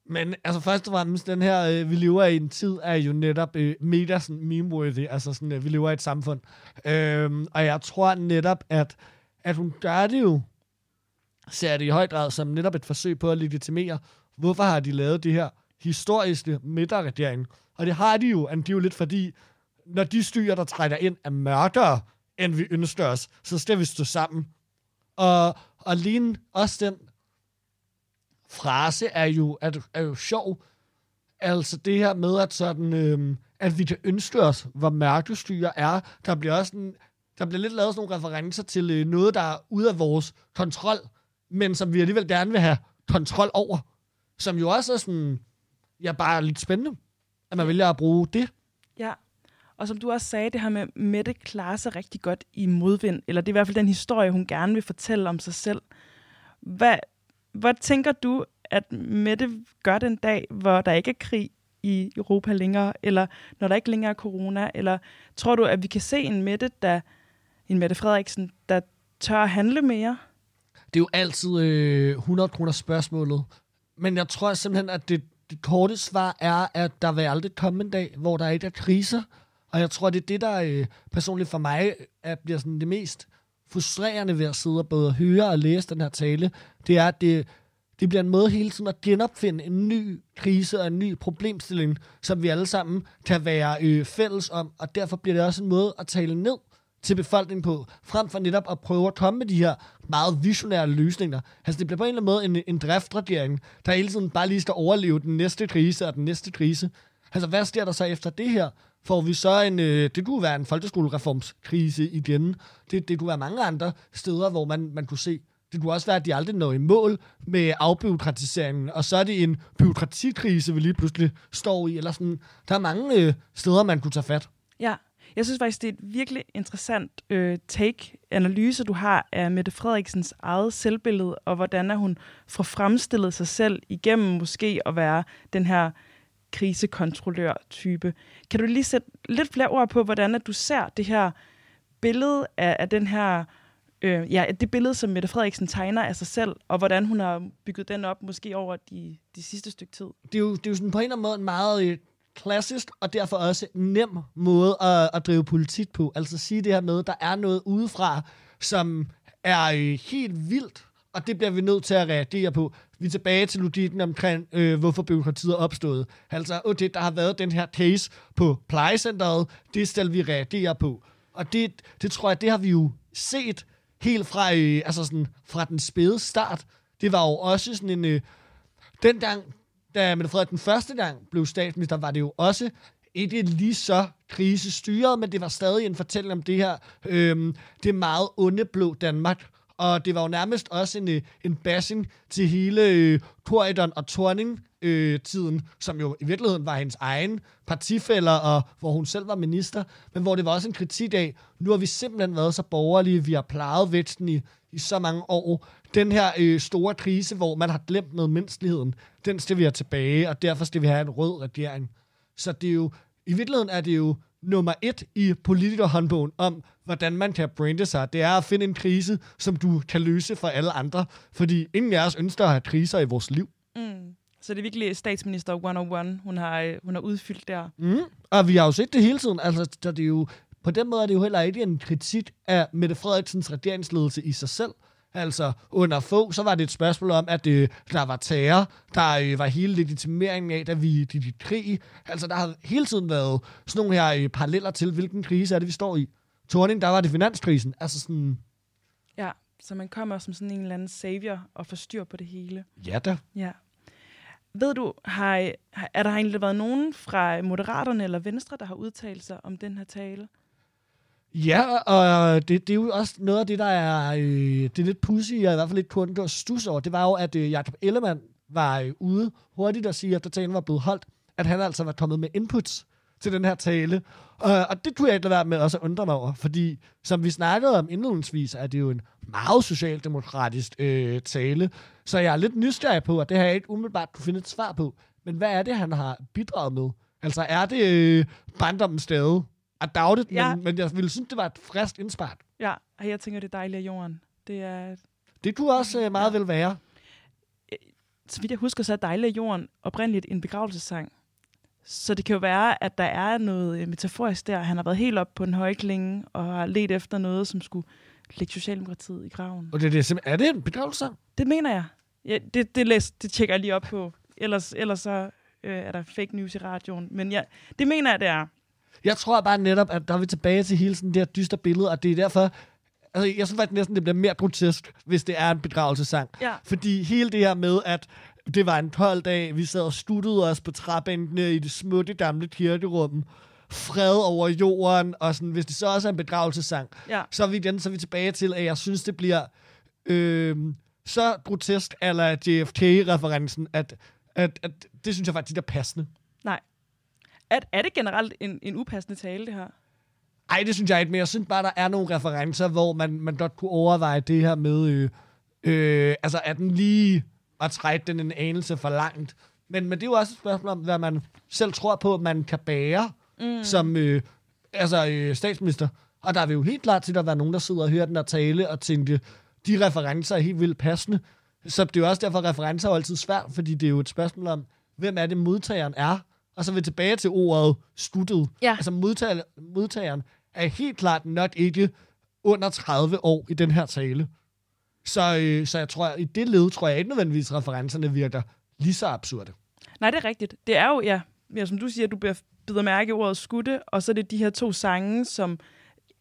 S4: Men altså først og fremmest, den her, øh, vi lever i en tid, er jo netop øh, mega sådan meme-worthy. Altså sådan, øh, vi lever i et samfund. Øh, og jeg tror netop, at, at hun gør det jo, ser det i høj grad som netop et forsøg på at legitimere, hvorfor har de lavet det her historiske midterregering. Og det har de jo lidt fordi når de styrer, der træder ind, er mørkere, end vi ønsker os, så skal vi stå sammen. Og, og lige også den frase er jo, er, er jo sjov. Altså det her med, at, sådan, øhm, at vi kan ønske os, hvor mørkestyre er. Der bliver også en, der bliver lidt lavet sådan nogle referencer til øh, noget, der er ude af vores kontrol, men som vi alligevel gerne vil have kontrol over. Som jo også er sådan, ja, bare lidt spændende, at man vælger at bruge det.
S3: Ja, og som du også sagde, det her med Mette klarer sig rigtig godt i modvind, eller det er i hvert fald den historie, hun gerne vil fortælle om sig selv. Hvad, hvad tænker du, at Mette gør den dag, hvor der ikke er krig i Europa længere, eller når der ikke længere er corona, eller tror du, at vi kan se en Mette, der, en Mette Frederiksen, der tør at handle mere?
S4: Det er jo altid øh, 100 kroner spørgsmålet. Men jeg tror simpelthen, at det, det korte svar er, at der vil aldrig komme en dag, hvor der ikke er kriser. Og jeg tror, det er det, der øh, personligt for mig er, bliver sådan det mest frustrerende ved at sidde og både høre og læse den her tale. Det er, at det, det bliver en måde hele tiden at genopfinde en ny krise og en ny problemstilling, som vi alle sammen kan være øh, fælles om. Og derfor bliver det også en måde at tale ned til befolkningen på, frem for netop at prøve at komme med de her meget visionære løsninger. Altså det bliver på en eller anden måde en, en driftregering, der hele tiden bare lige skal overleve den næste krise og den næste krise. Altså hvad sker der så efter det her? Får vi så en, øh, det kunne være en folkeskolereformskrise igen. Det, det kunne være mange andre steder, hvor man, man kunne se, det kunne også være, at de aldrig når i mål med afbyråkratiseringen, og så er det en byråkratikrise, vi lige pludselig står i. Eller sådan. Der er mange øh, steder, man kunne tage fat.
S3: Ja, jeg synes faktisk, det er et virkelig interessant øh, take-analyse, du har af Mette Frederiksens eget selvbillede, og hvordan er hun får fremstillet sig selv igennem måske at være den her krisekontrollør-type. Kan du lige sætte lidt flere ord på, hvordan at du ser det her billede af, af den her øh, ja, det billede, som Mette Frederiksen tegner af sig selv, og hvordan hun har bygget den op, måske over de, de sidste stykke tid.
S4: Det er jo, det er jo sådan på en eller anden måde en meget øh, klassisk, og derfor også nem måde at, at drive politik på. Altså sige det her med, at der er noget udefra, som er øh, helt vildt, og det bliver vi nødt til at reagere på. Vi er tilbage til logikken omkring, øh, hvorfor byråkratiet er opstået. Altså, okay, der har været den her case på plejecenteret, det skal vi reagere på. Og det, det tror jeg, det har vi jo set helt fra, øh, altså sådan, fra den spæde start. Det var jo også sådan en... Øh, den gang, da Mette Frederik den første gang blev statsminister, var det jo også ikke lige så krisestyret, men det var stadig en fortælling om det her, øh, det meget onde blå Danmark. Og det var jo nærmest også en, øh, en bashing til hele øh, Corridon og Torning øh, tiden, som jo i virkeligheden var hendes egen partifælder, og hvor hun selv var minister, men hvor det var også en kritik af, nu har vi simpelthen været så borgerlige, vi har plejet væksten i, i så mange år. Den her øh, store krise, hvor man har glemt noget menneskeligheden, den skal vi have tilbage, og derfor skal vi have en rød regering. Så det er jo, i virkeligheden er det jo nummer et i politikerhåndbogen om, hvordan man kan brande sig. Det er at finde en krise, som du kan løse for alle andre, fordi ingen af os ønsker at have kriser i vores liv.
S3: Mm. Så det er virkelig statsminister 101, hun har, øh, hun har udfyldt der.
S4: Mm. Og vi har jo set det hele tiden. Altså, der det er jo, på den måde er det jo heller ikke en kritik af Mette Frederiksens regeringsledelse i sig selv. Altså, under få, så var det et spørgsmål om, at øh, der var terror, der øh, var hele legitimeringen af, da vi gik i krig. Altså, der har hele tiden været sådan nogle her øh, paralleller til, hvilken krise er det, vi står i. Torning, der var det finanskrisen. Altså sådan...
S3: Ja, Så man kommer som sådan en eller anden savior og får styr på det hele.
S4: Ja da.
S3: Ja. Ved du, har, er der egentlig været nogen fra Moderaterne eller Venstre, der har udtalt sig om den her tale?
S4: Ja, og det, det er jo også noget af det, der er, øh, det er lidt pussy, og i hvert fald lidt kunde, der stus over. Det var jo, at øh, Jacob Ellemann var øh, ude hurtigt at sige, efter talen var blevet holdt, at han altså var kommet med inputs til den her tale. Og, og det kunne jeg ikke lade være med også at undre mig over, fordi som vi snakkede om indledningsvis, er det jo en meget socialdemokratisk øh, tale. Så jeg er lidt nysgerrig på, og det har jeg ikke umiddelbart kunne finde et svar på. Men hvad er det, han har bidraget med? Altså er det øh, barndommens stade? I doubt it,
S3: Ja.
S4: men, men jeg ville synes, det var et frisk indspark.
S3: Ja, og jeg tænker, det er dejligt af jorden. Det er,
S4: Det kunne også øh, meget vel være.
S3: så vidt jeg husker, så er dejligt af jorden oprindeligt en begravelsessang. Så det kan jo være, at der er noget øh, metaforisk der. Han har været helt op på en høje klinge og har let efter noget, som skulle lægge Socialdemokratiet i graven.
S4: Og det, det er, simpelthen, er det en begravelsesang?
S3: Det mener jeg. Ja, det, det, læs, det tjekker jeg lige op på. Ellers, ellers så øh, er der fake news i radioen. Men ja, det mener jeg, det er.
S4: Jeg tror bare netop, at der er vi tilbage til hele sådan det her dystre billede, og det er derfor... Altså, jeg synes faktisk næsten, det bliver mere grotesk, hvis det er en begravelsesang.
S3: Ja.
S4: Fordi hele det her med, at det var en 12 dag, vi sad og stuttede os på træbænkene i det smutte gamle kirkerum, fred over jorden, og sådan, hvis det så også er en begravelsesang,
S3: Ja.
S4: så er vi igen så er vi tilbage til, at jeg synes, det bliver øh, så grotesk, eller JFK-referencen, at, at, at det synes jeg faktisk er passende.
S3: Nej. Er, er det generelt en, en upassende tale, det her?
S4: Ej, det synes jeg ikke, men jeg synes bare, der er nogle referencer, hvor man, man godt kunne overveje det her med, øh, øh, altså at den lige at trække den en anelse for langt. Men, men det er jo også et spørgsmål om, hvad man selv tror på, at man kan bære mm. som øh, altså, øh, statsminister. Og der vil jo helt klart til, at der være nogen, der sidder og hører den der tale og tænker, de referencer er helt vildt passende. Så det er jo også derfor, at referencer er altid svært, fordi det er jo et spørgsmål om, hvem er det modtageren er? Og så er vi tilbage til ordet skuttet.
S3: Ja.
S4: Altså modtager, modtageren er helt klart nok ikke under 30 år i den her tale. Så, øh, så jeg tror, i det led tror jeg ikke nødvendigvis, at referencerne virker lige så absurde.
S3: Nej, det er rigtigt. Det er jo, ja, ja som du siger, du bliver- bider mærke i ordet skudte, og så er det de her to sange, som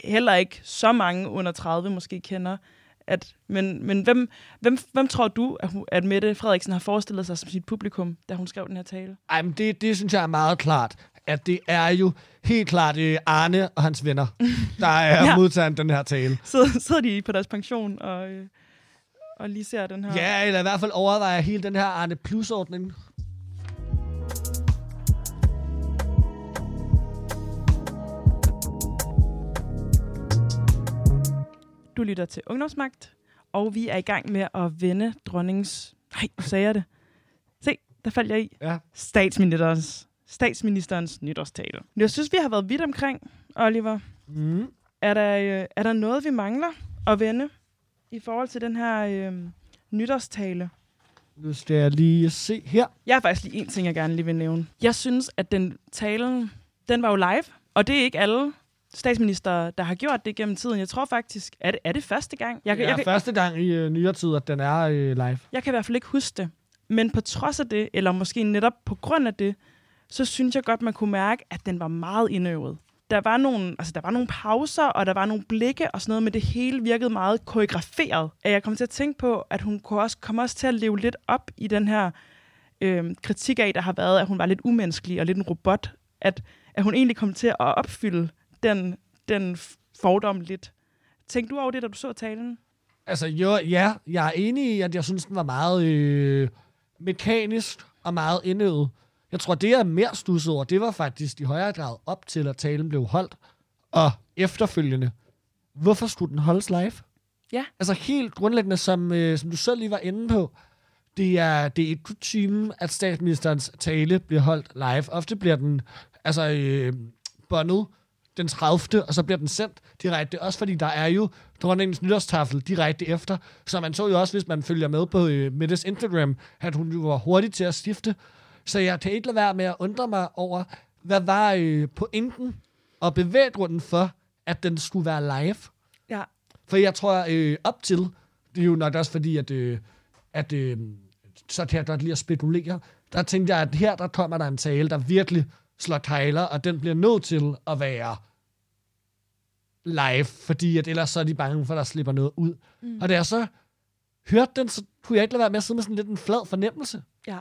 S3: heller ikke så mange under 30 måske kender. At, men men hvem, hvem, hvem tror du, at, hun, at Mette Frederiksen har forestillet sig som sit publikum, da hun skrev den her tale?
S4: Ej, men det, det synes jeg er meget klart, at det er jo helt klart øh, Arne og hans venner, der er (laughs)
S3: Ja.
S4: modtageren den her tale.
S3: Sidder, sidder de på deres pension og, øh, og lige ser den her?
S4: Ja, eller i hvert fald overvejer hele den her Arne Plus-ordning.
S3: Du lytter til Ungdomsmagt, og vi er i gang med at vende dronningens... Nej, nu sagde jeg det. Se, der faldt jeg i.
S4: Ja.
S3: Statsministerens, statsministerens nytårstale. Jeg synes, vi har været vidt omkring, Oliver.
S4: Mm.
S3: Er der, øh, er der noget, vi mangler at vende i forhold til den her øh, nytårstale?
S4: Nu skal jeg lige se her.
S3: Jeg har faktisk lige en ting, jeg gerne lige vil nævne. Jeg synes, at den talen, den var jo live, og det er ikke alle statsminister, der har gjort det gennem tiden. Jeg tror faktisk, er det, er det første gang? Jeg,
S4: Det
S3: kan-
S4: er
S3: jeg, kan,
S4: første gang i øh, nyere tid, at den er øh, live.
S3: jeg kan i hvert fald ikke huske det. Men på trods af det, eller måske netop på grund af det, så synes jeg godt, man kunne mærke, at den var meget indøvet. Der var nogle, altså der var nogle pauser, og der var nogle blikke og sådan noget, men det hele virkede meget koreograferet. At jeg kom til at tænke på, at hun kunne også komme også til at leve lidt op i den her øh, kritik af, der har været, at hun var lidt umenneskelig og lidt en robot. At, at hun egentlig kom til at opfylde den, den fordom lidt. Tænkte du over det, da du så talen?
S4: Altså, jo, ja, jeg er enig i, at jeg synes, den var meget øh, mekanisk og meget indøvet. Jeg tror, det jeg er mere stusset over, det var faktisk i højere grad op til, at talen blev holdt. Og efterfølgende, hvorfor skulle den holdes live?
S3: Ja.
S4: Altså helt grundlæggende, som, øh, som du selv lige var inde på, det er, det er et kutume, at statsministerens tale bliver holdt live. Ofte bliver den altså, øh, bondet den 30. og så bliver den sendt direkte. Også fordi der er jo dronningens nytårstafel direkte efter. Så man så jo også, hvis man følger med på øh, Mettes Instagram, at hun jo var hurtig til at skifte. Så jeg kan ikke lade være med at undre mig over, hvad var øh, pointen og bevæggrunden for, at den skulle være live.
S3: Ja.
S4: For jeg tror øh, op til, det er jo nok også fordi, at, øh, at øh, så kan jeg godt lide at spekulere, der tænkte jeg, at her der kommer der en tale, der virkelig slår kejler, og den bliver nødt til at være live, fordi at ellers så er de bange for, at der slipper noget ud. Mm. Og da jeg så hørte den, så kunne jeg ikke lade være med at sidde med sådan lidt en flad fornemmelse.
S3: Ja.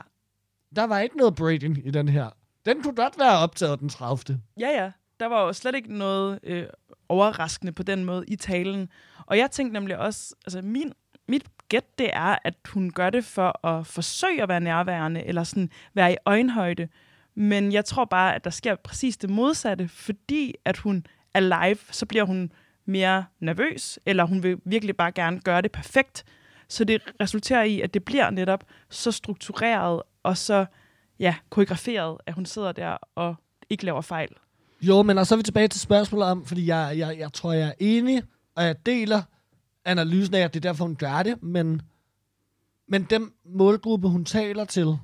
S4: Der var ikke noget braiding i den her. Den kunne godt være optaget den 30.
S3: Ja, ja. Der var jo slet ikke noget øh, overraskende på den måde i talen. Og jeg tænkte nemlig også, altså min, mit gæt, det er, at hun gør det for at forsøge at være nærværende, eller sådan være i øjenhøjde. Men jeg tror bare, at der sker præcis det modsatte, fordi at hun er live, så bliver hun mere nervøs, eller hun vil virkelig bare gerne gøre det perfekt. Så det resulterer i, at det bliver netop så struktureret og så ja, koreograferet, at hun sidder der og ikke laver fejl.
S4: Jo, men og så er vi tilbage til spørgsmålet om, fordi jeg, jeg, jeg tror, jeg er enig, og jeg deler analysen af, at det er derfor, hun gør det, men, men den målgruppe, hun taler til,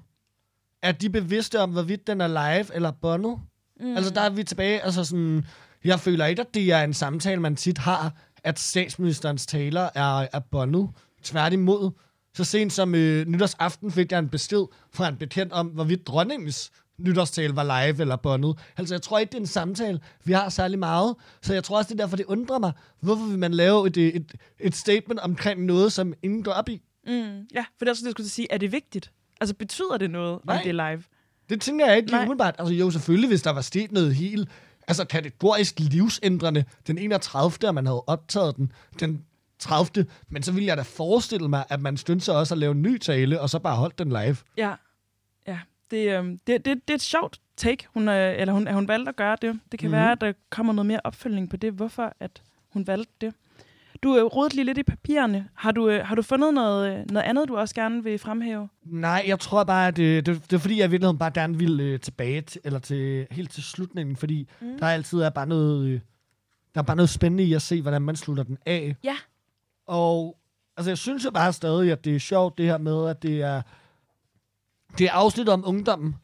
S4: er de bevidste om, hvorvidt den er live eller bondet? Mm. Altså, der er vi tilbage, altså sådan, jeg føler ikke, at det er en samtale, man tit har, at statsministerens taler er, er bondet. Tværtimod, så sent som øh, nytårsaften fik jeg en besked fra en bekendt om, hvorvidt dronningens nytårstale var live eller bondet. Altså, jeg tror ikke, det er en samtale, vi har særlig meget. Så jeg tror også, det er derfor, det undrer mig. Hvorfor vil man lave et, et, et statement omkring noget, som ingen går op i?
S3: Mm, ja, for det er også det, jeg skulle sige. Er det vigtigt? Altså, betyder det noget,
S4: Nej.
S3: om det er live?
S4: Det tænker jeg ikke lige
S3: Nej.
S4: umiddelbart. Altså jo, selvfølgelig, hvis der var sket noget helt altså kategorisk livsændrende den 31. at man havde optaget den den 30. Men så ville jeg da forestille mig, at man stønte sig også at lave en ny tale, og så bare holdt den live.
S3: Ja, ja. Det, øhm, det, det, det er et sjovt take, hun, øh, eller hun, at hun valgte at gøre det. Det kan mm. være, at der kommer noget mere opfølgning på det, hvorfor at hun valgte det. Du har rodet lige lidt i papirerne. Har du, øh, har du fundet noget, øh, noget andet, du også gerne vil fremhæve?
S4: Nej, jeg tror bare, at det, det, det er fordi, jeg i virkeligheden bare gerne vil øh, tilbage til, eller til, helt til slutningen, fordi mm. der altid er bare noget, øh, der er bare noget spændende i at se, hvordan man slutter den af.
S3: Ja.
S4: Og altså, jeg synes jo bare stadig, at det er sjovt, det her med, at det er, det er afsnit om ungdommen,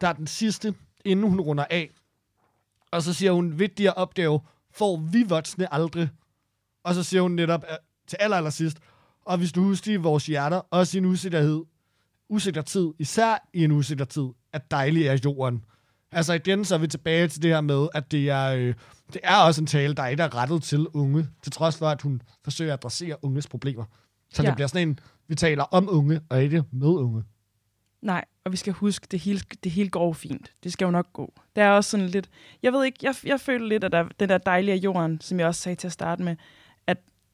S4: der er den sidste, inden hun runder af. Og så siger hun, vigtigere opgave får vi voksne aldrig. Og så siger hun netop at, til aller, aller sidst, og hvis du husker i vores hjerter, også i en usikkerhed, usikker tid, især i en usikker tid, at dejlig er jorden. Altså igen, så er vi tilbage til det her med, at det er, øh, det er også en tale, der ikke er rettet til unge, til trods for, at hun forsøger at adressere unges problemer. Så ja. Det bliver sådan en, vi taler om unge, og ikke med unge.
S3: Nej, og vi skal huske, det hele, det hele går fint. Det skal jo nok gå. Der er også sådan lidt... Jeg ved ikke, jeg, jeg føler lidt, at der, den der dejlige jorden, som jeg også sagde til at starte med,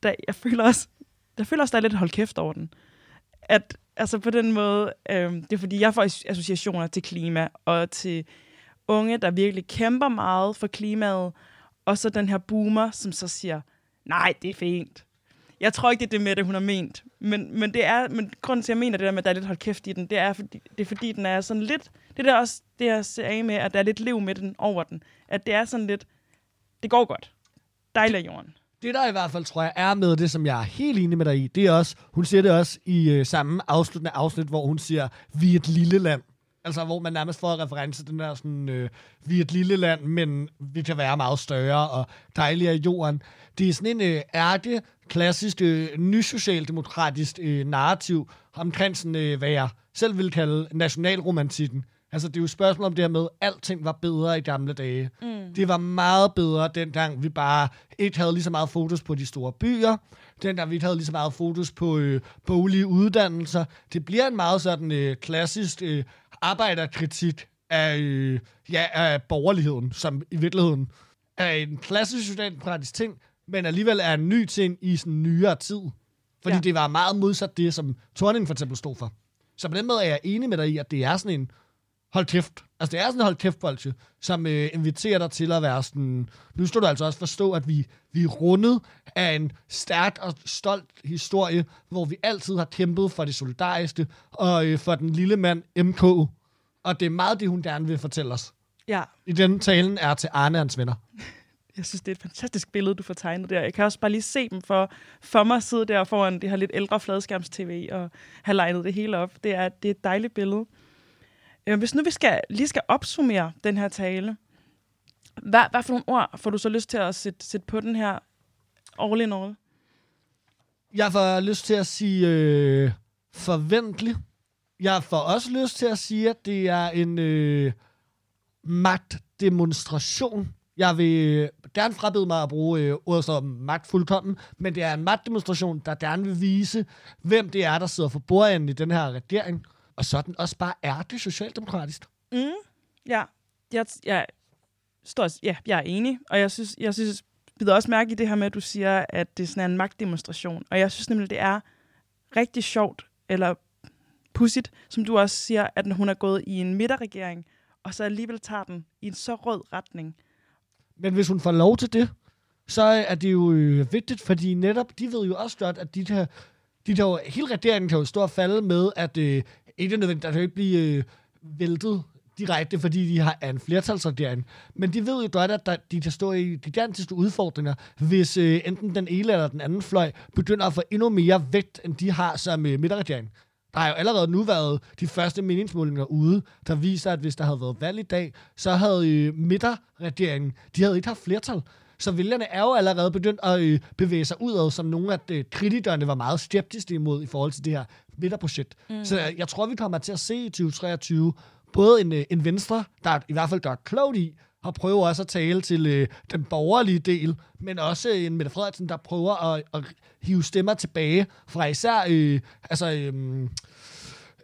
S3: der, jeg føler også, jeg føler også, der er lidt hold kæft over den. At, altså på den måde, øh, det er fordi, jeg får associationer til klima, og til unge, der virkelig kæmper meget for klimaet, og så den her boomer, som så siger, nej, det er fint. Jeg tror ikke, det er det med det, hun har ment. Men, men, det er, men grunden til, at jeg mener det der med, at der er lidt hold kæft i den, det er, fordi, det er fordi, den er sådan lidt... Det er der også det, jeg ser af med, at der er lidt liv med den over den. At det er sådan lidt... Det går godt. Dejlig af jorden.
S4: Det der i hvert fald, tror jeg, er med det, som jeg er helt enig med dig i, det er også, hun siger det også i øh, samme afsluttende afsnit, hvor hun siger, vi er et lille land. Altså, hvor man nærmest får reference til den der sådan, øh, vi er et lille land, men vi kan være meget større og dejligere i jorden. Det er sådan en øh, ærke, klassisk, øh, nysocialdemokratisk øh, narrativ omkring sådan, øh, hvad jeg selv vil kalde nationalromantikken. Altså, det er jo et spørgsmål om det her med, at alting var bedre i gamle dage. Mm. Det var meget bedre, dengang vi bare ikke havde lige så meget fokus på de store byer. Dengang vi ikke havde lige så meget fokus på øh, boglige uddannelser. Det bliver en meget sådan øh, klassisk øh, arbejderkritik af, øh, ja, af borgerligheden, som i virkeligheden er en klassisk socialdemokratisk ting, men alligevel er en ny ting i sådan nyere tid. Fordi ja.
S3: Ja.
S4: det var meget modsat det, som Thorning for eksempel stod for. Så på den måde er jeg enig med dig i, at det er sådan en hold kæft. Altså det er sådan en hold kæft som øh, inviterer dig til at være sådan... Nu skal du altså også forstå, at vi, vi er rundet af en stærk og stolt historie, hvor vi altid har kæmpet for det solidariske og øh, for den lille mand MK. Og det er meget det, hun gerne vil fortælle os.
S3: Ja,
S4: I den talen er til Arne hans venner. (laughs)
S3: jeg synes, det er et fantastisk billede, du får tegnet der. Jeg kan også bare lige se dem for, for mig sidde der foran det her lidt ældre fladskærms-tv og have legnet det hele op. Det er, det er et dejligt billede. Hvis nu vi skal, lige skal opsummere den her tale, hvad, hvad for nogle ord får du så lyst til at sætte, sætte på den her all in all?
S4: Jeg får lyst til at sige øh, forventelig. Jeg får også lyst til at sige, at det er en øh, magtdemonstration. Jeg vil øh, gerne frabede mig at bruge øh, ordet som magtfuldkommen, men det er en magtdemonstration, der gerne vil vise, hvem det er, der sidder for bordenden i den her regering. Og sådan også bare er det socialdemokratisk.
S3: Mm, ja, jeg, jeg, står, ja, jeg er enig, og jeg synes, jeg synes, bider også mærke i det her med, at du siger, at det er sådan en magtdemonstration. Og jeg synes nemlig, det er rigtig sjovt, eller pudsigt, som du også siger, at hun er gået i en midterregering, og så alligevel tager den i en så rød retning.
S4: Men hvis hun får lov til det, så er det jo øh, vigtigt, fordi netop, de ved jo også godt, at de der, de der hele regeringen kan jo stå og falde med, at øh, ikke nødvendigt, der kan jo ikke blive øh, væltet direkte, fordi de har en flertalsregering. Men de ved jo godt, at der, de kan stå i gigantiske udfordringer, hvis øh, enten den ene eller den anden fløj begynder at få endnu mere vægt, end de har som øh, midterregering. Der har jo allerede nu været de første meningsmålinger ude, der viser, at hvis der havde været valg i dag, så havde øh, midterregeringen, de havde ikke haft flertal. Så vælgerne er jo allerede begyndt at øh, bevæge sig udad, som nogle af øh, kritikerne var meget skeptiske imod i forhold til det her midterprojekt. Mm. Så jeg, jeg tror, vi kommer til at se i 2023 både en, øh, en venstre, der i hvert fald gør klogt i, og prøver også at tale til øh, den borgerlige del, men også en Mette Frederiksen, der prøver at, at hive stemmer tilbage fra især øh, altså, øh,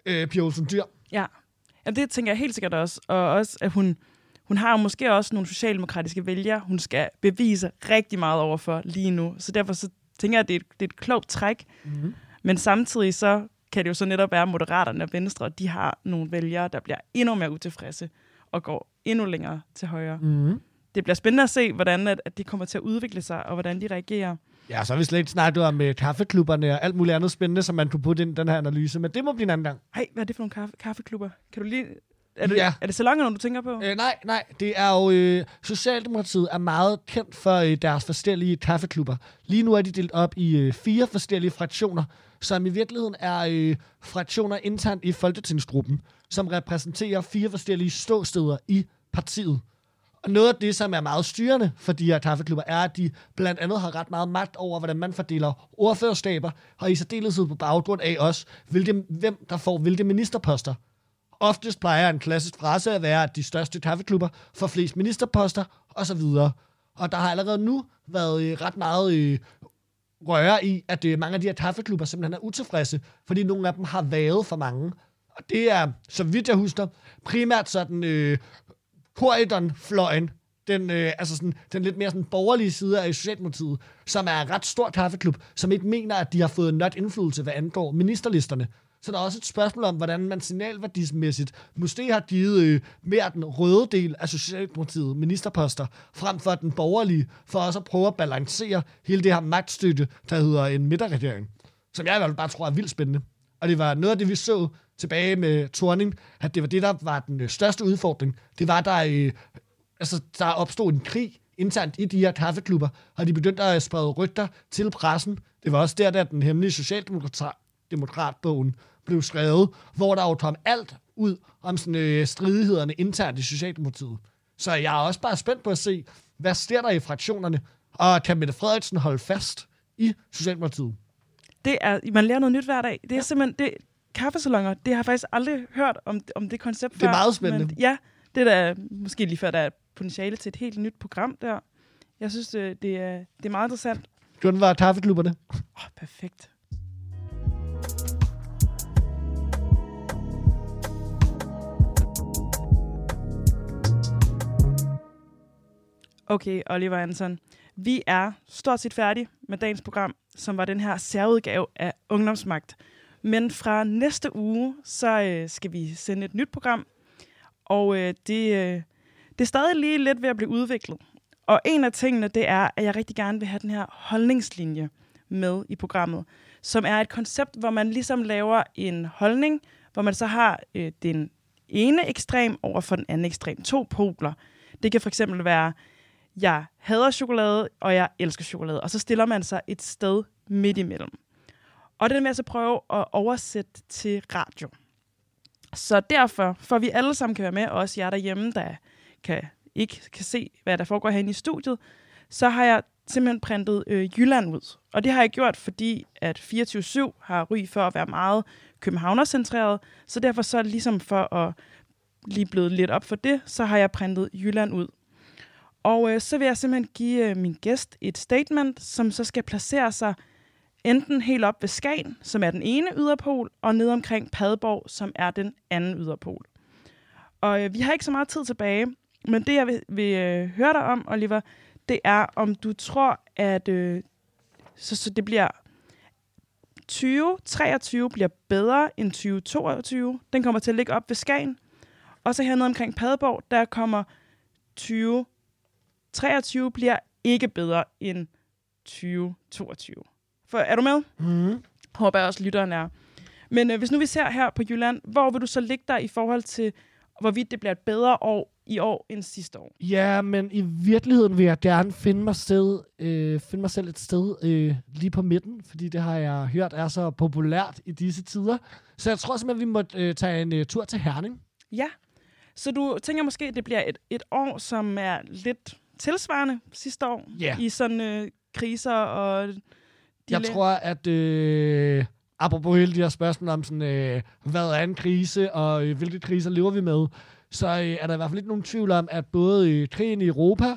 S4: øh, Pia Olsen Dyr.
S3: Ja. ja, det tænker jeg helt sikkert også. Og også, at hun, hun har jo måske også nogle socialdemokratiske vælgere, hun skal bevise rigtig meget overfor lige nu. Så derfor så tænker jeg, at det er et, det er et klogt træk. Mm-hmm. Men samtidig så kan det jo så netop være, at Moderaterne og Venstre, de har nogle vælgere, der bliver endnu mere utilfredse og går endnu længere til højre.
S4: Mm-hmm.
S3: Det bliver spændende at se, hvordan at, at det kommer til at udvikle sig, og hvordan de reagerer.
S4: Ja, så har vi slet ikke snakket om uh, kaffeklubberne og alt muligt andet spændende, som man kunne putte ind i den her analyse, men det må blive en anden gang.
S3: Hej, hvad er det for nogle kaffe, kaffeklubber? Kan du lige... Er det, ja. er det salonger, du tænker på?
S4: Øh, nej, nej. Det er jo... Øh, Socialdemokratiet er meget kendt for øh, deres forskellige kaffeklubber. Lige nu er de delt op i øh, fire forskellige fraktioner, som i virkeligheden er øh, fraktioner internt i Folketingsgruppen, som repræsenterer fire forskellige ståsteder i partiet. Og noget af det, som er meget styrende for de her kaffeklubber, er, at de blandt andet har ret meget magt over, hvordan man fordeler ordførerskaber, og i særdeleshed på baggrund af også, hvilke, hvem der får hvilke ministerposter. Oftest plejer en klassisk frase at være, at de største kaffeklubber får flest ministerposter, osv. Og der har allerede nu været øh, ret meget øh, røre i, at øh, mange af de her kaffeklubber simpelthen er utilfredse, fordi nogle af dem har været for mange. Og det er, så vidt jeg husker, primært sådan øh, Corridon-fløjen, den, øh, altså sådan, den lidt mere sådan borgerlige side af Socialdemokratiet, som er en ret stor kaffeklub, som ikke mener, at de har fået nødt indflydelse, hvad angår ministerlisterne. Så der er også et spørgsmål om, hvordan man signalværdismæssigt måske har givet øh, mere den røde del af Socialdemokratiet ministerposter, frem for den borgerlige, for også at prøve at balancere hele det her magtstøtte, der hedder en midterregering. Som jeg i hvert fald bare tror er vildt spændende. Og det var noget af det, vi så tilbage med Torning, at det var det, der var den øh, største udfordring. Det var, der, øh, altså, der opstod en krig internt i de her kaffeklubber, og de begyndte at sprede rygter til pressen. Det var også der, der den hemmelige socialdemokratbogen blev skrevet, hvor der jo kom alt ud om sådan, øh, stridighederne internt i Socialdemokratiet. Så jeg er også bare spændt på at se, hvad sker der i fraktionerne, og kan Mette Frederiksen holde fast i Socialdemokratiet?
S3: Det er, man lærer noget nyt hver dag. Det er ja. simpelthen, det, kaffesalonger, det har jeg faktisk aldrig hørt om, om det koncept
S4: før. Det er meget spændende.
S3: Men, ja, det er da måske lige før, der er potentiale til et helt nyt program der. Jeg synes, det, det, er, det er meget interessant.
S4: Hvordan var kaffeklubberne?
S3: Oh, perfekt. Okay, Oliver Anton. Vi er stort set færdige med dagens program, som var den her særudgave af Ungdomsmagt. Men fra næste uge, så øh, skal vi sende et nyt program, og øh, det, øh, det er stadig lige lidt ved at blive udviklet. Og en af tingene, det er, at jeg rigtig gerne vil have den her holdningslinje med i programmet, som er et koncept, hvor man ligesom laver en holdning, hvor man så har øh, den ene ekstrem over for den anden ekstrem. To poler. Det kan for eksempel være, jeg hader chokolade, og jeg elsker chokolade. Og så stiller man sig et sted midt imellem. Og det er med at så prøve at oversætte til radio. Så derfor, for vi alle sammen kan være med, og også jer derhjemme, der kan, ikke kan se, hvad der foregår herinde i studiet, så har jeg simpelthen printet øh, Jylland ud. Og det har jeg gjort, fordi at 24-7 har ry for at være meget københavnercentreret, så derfor så ligesom for at lige blevet lidt op for det, så har jeg printet Jylland ud. Og øh, så vil jeg simpelthen give øh, min gæst et statement, som så skal placere sig enten helt op ved Skagen, som er den ene yderpol, og ned omkring Padborg, som er den anden yderpol. Og øh, vi har ikke så meget tid tilbage, men det jeg vil, vil øh, høre dig om, Oliver, det er, om du tror, at øh, så, så det bliver 2023 bliver bedre end 2022. Den kommer til at ligge op ved Skagen. Og så hernede omkring Padborg, der kommer 20 2023 bliver ikke bedre end 2022. For er du med?
S4: Mm.
S3: Håber jeg også, lytteren er. Men øh, hvis nu vi ser her på Jylland, hvor vil du så ligge der i forhold til, hvorvidt det bliver et bedre år i år end sidste år?
S4: Ja, men i virkeligheden vil jeg gerne finde mig, sted, øh, finde mig selv et sted øh, lige på midten, fordi det har jeg hørt er så populært i disse tider. Så jeg tror simpelthen, vi må øh, tage en øh, tur til Herning.
S3: Ja. Så du tænker måske, at det bliver et, et år, som er lidt tilsvarende sidste år?
S4: Ja.
S3: I sådan øh, kriser og...
S4: Jeg tror, at øh, apropos hele de her spørgsmål om, sådan, øh, hvad er en krise, og øh, hvilke kriser lever vi med, så øh, er der i hvert fald ikke nogen tvivl om, at både øh, krigen i Europa,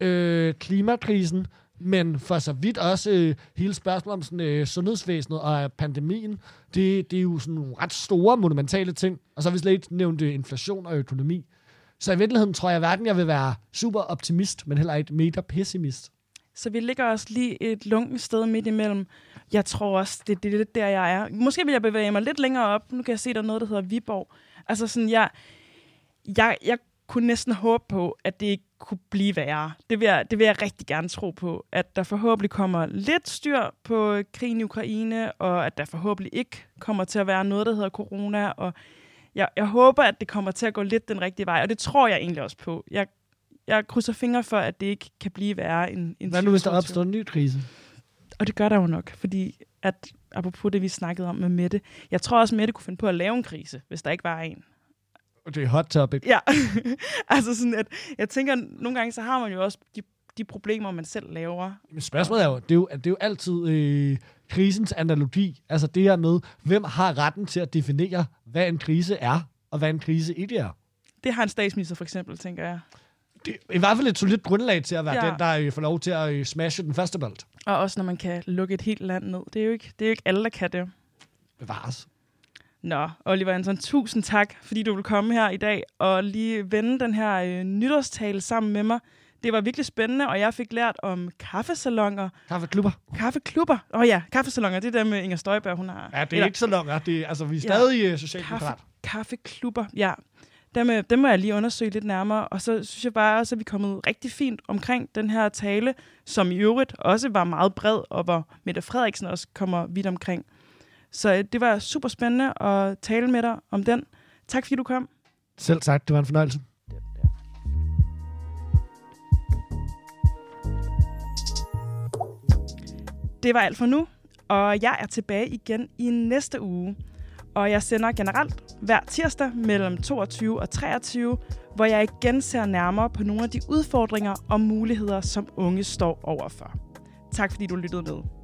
S4: øh, klimakrisen, men for så vidt også øh, hele spørgsmålet om sådan, øh, sundhedsvæsenet og pandemien, det, det er jo sådan nogle ret store, monumentale ting. Og så har vi slet ikke nævnt øh, inflation og økonomi. Så i virkeligheden tror jeg hverken, jeg vil være super optimist, men heller ikke mega pessimist.
S3: Så vi ligger også lige et lunkent sted midt imellem. Jeg tror også, det, det er lidt der, jeg er. Måske vil jeg bevæge mig lidt længere op. Nu kan jeg se, der er noget, der hedder Viborg. Altså sådan, jeg, jeg, jeg kunne næsten håbe på, at det ikke kunne blive værre. Det vil, jeg, det vil jeg rigtig gerne tro på. At der forhåbentlig kommer lidt styr på krigen i Ukraine, og at der forhåbentlig ikke kommer til at være noget, der hedder corona. Og jeg, jeg håber, at det kommer til at gå lidt den rigtige vej, og det tror jeg egentlig også på. Jeg, jeg krydser fingre for, at det ikke kan blive værre end, end
S4: Hvad nu, hvis der
S3: 2022.
S4: opstår en ny krise?
S3: Og det gør der jo nok, fordi at, apropos det, vi snakkede om med Mette, jeg tror også, Mette kunne finde på at lave en krise, hvis der ikke var en.
S4: Det er hot topic.
S3: Ja, (laughs) altså sådan, at jeg tænker, nogle gange, så har man jo også de, de problemer, man selv laver.
S4: Men spørgsmålet er jo, det er jo, det er jo altid øh, krisens analogi. Altså det her med, hvem har retten til at definere, hvad en krise er, og hvad en krise ikke er.
S3: Det har en statsminister for eksempel, tænker jeg.
S4: Det er i hvert fald et solidt grundlag til at være Ja. den, der øh, får lov til at øh, smashe den første bold.
S3: Og også når man kan lukke et helt land ned. Det er jo ikke, det er jo ikke alle, der kan det.
S4: Bevares.
S3: Nå, Oliver Anton, tusind tak, fordi du vil komme her i dag og lige vende den her øh, nytårstale sammen med mig. Det var virkelig spændende, og jeg fik lært om kaffesalonger,
S4: Kaffeklubber.
S3: kaffeklubber. Åh oh ja, kaffesalonger, det er der med Inger Støjberg, hun har.
S4: Ja, det er
S3: Eller
S4: ikke så langt. Det er, altså, vi er
S3: Ja.
S4: stadig ja. socialdemokrat.
S3: kaffe, kaffeklubber, ja. Dem, øh, dem må jeg lige undersøge lidt nærmere. Og så synes jeg bare også, at vi er kommet rigtig fint omkring den her tale, som i øvrigt også var meget bred, og hvor Mette Frederiksen også kommer vidt omkring. Så øh, det var super spændende at tale med dig om den. Tak fordi du kom.
S4: Selv sagt, det var en fornøjelse.
S3: Det var alt for nu, og jeg er tilbage igen i næste uge. Og jeg sender generelt hver tirsdag mellem 22 og 23, hvor jeg igen ser nærmere på nogle af de udfordringer og muligheder, som unge står overfor. Tak fordi du lyttede med.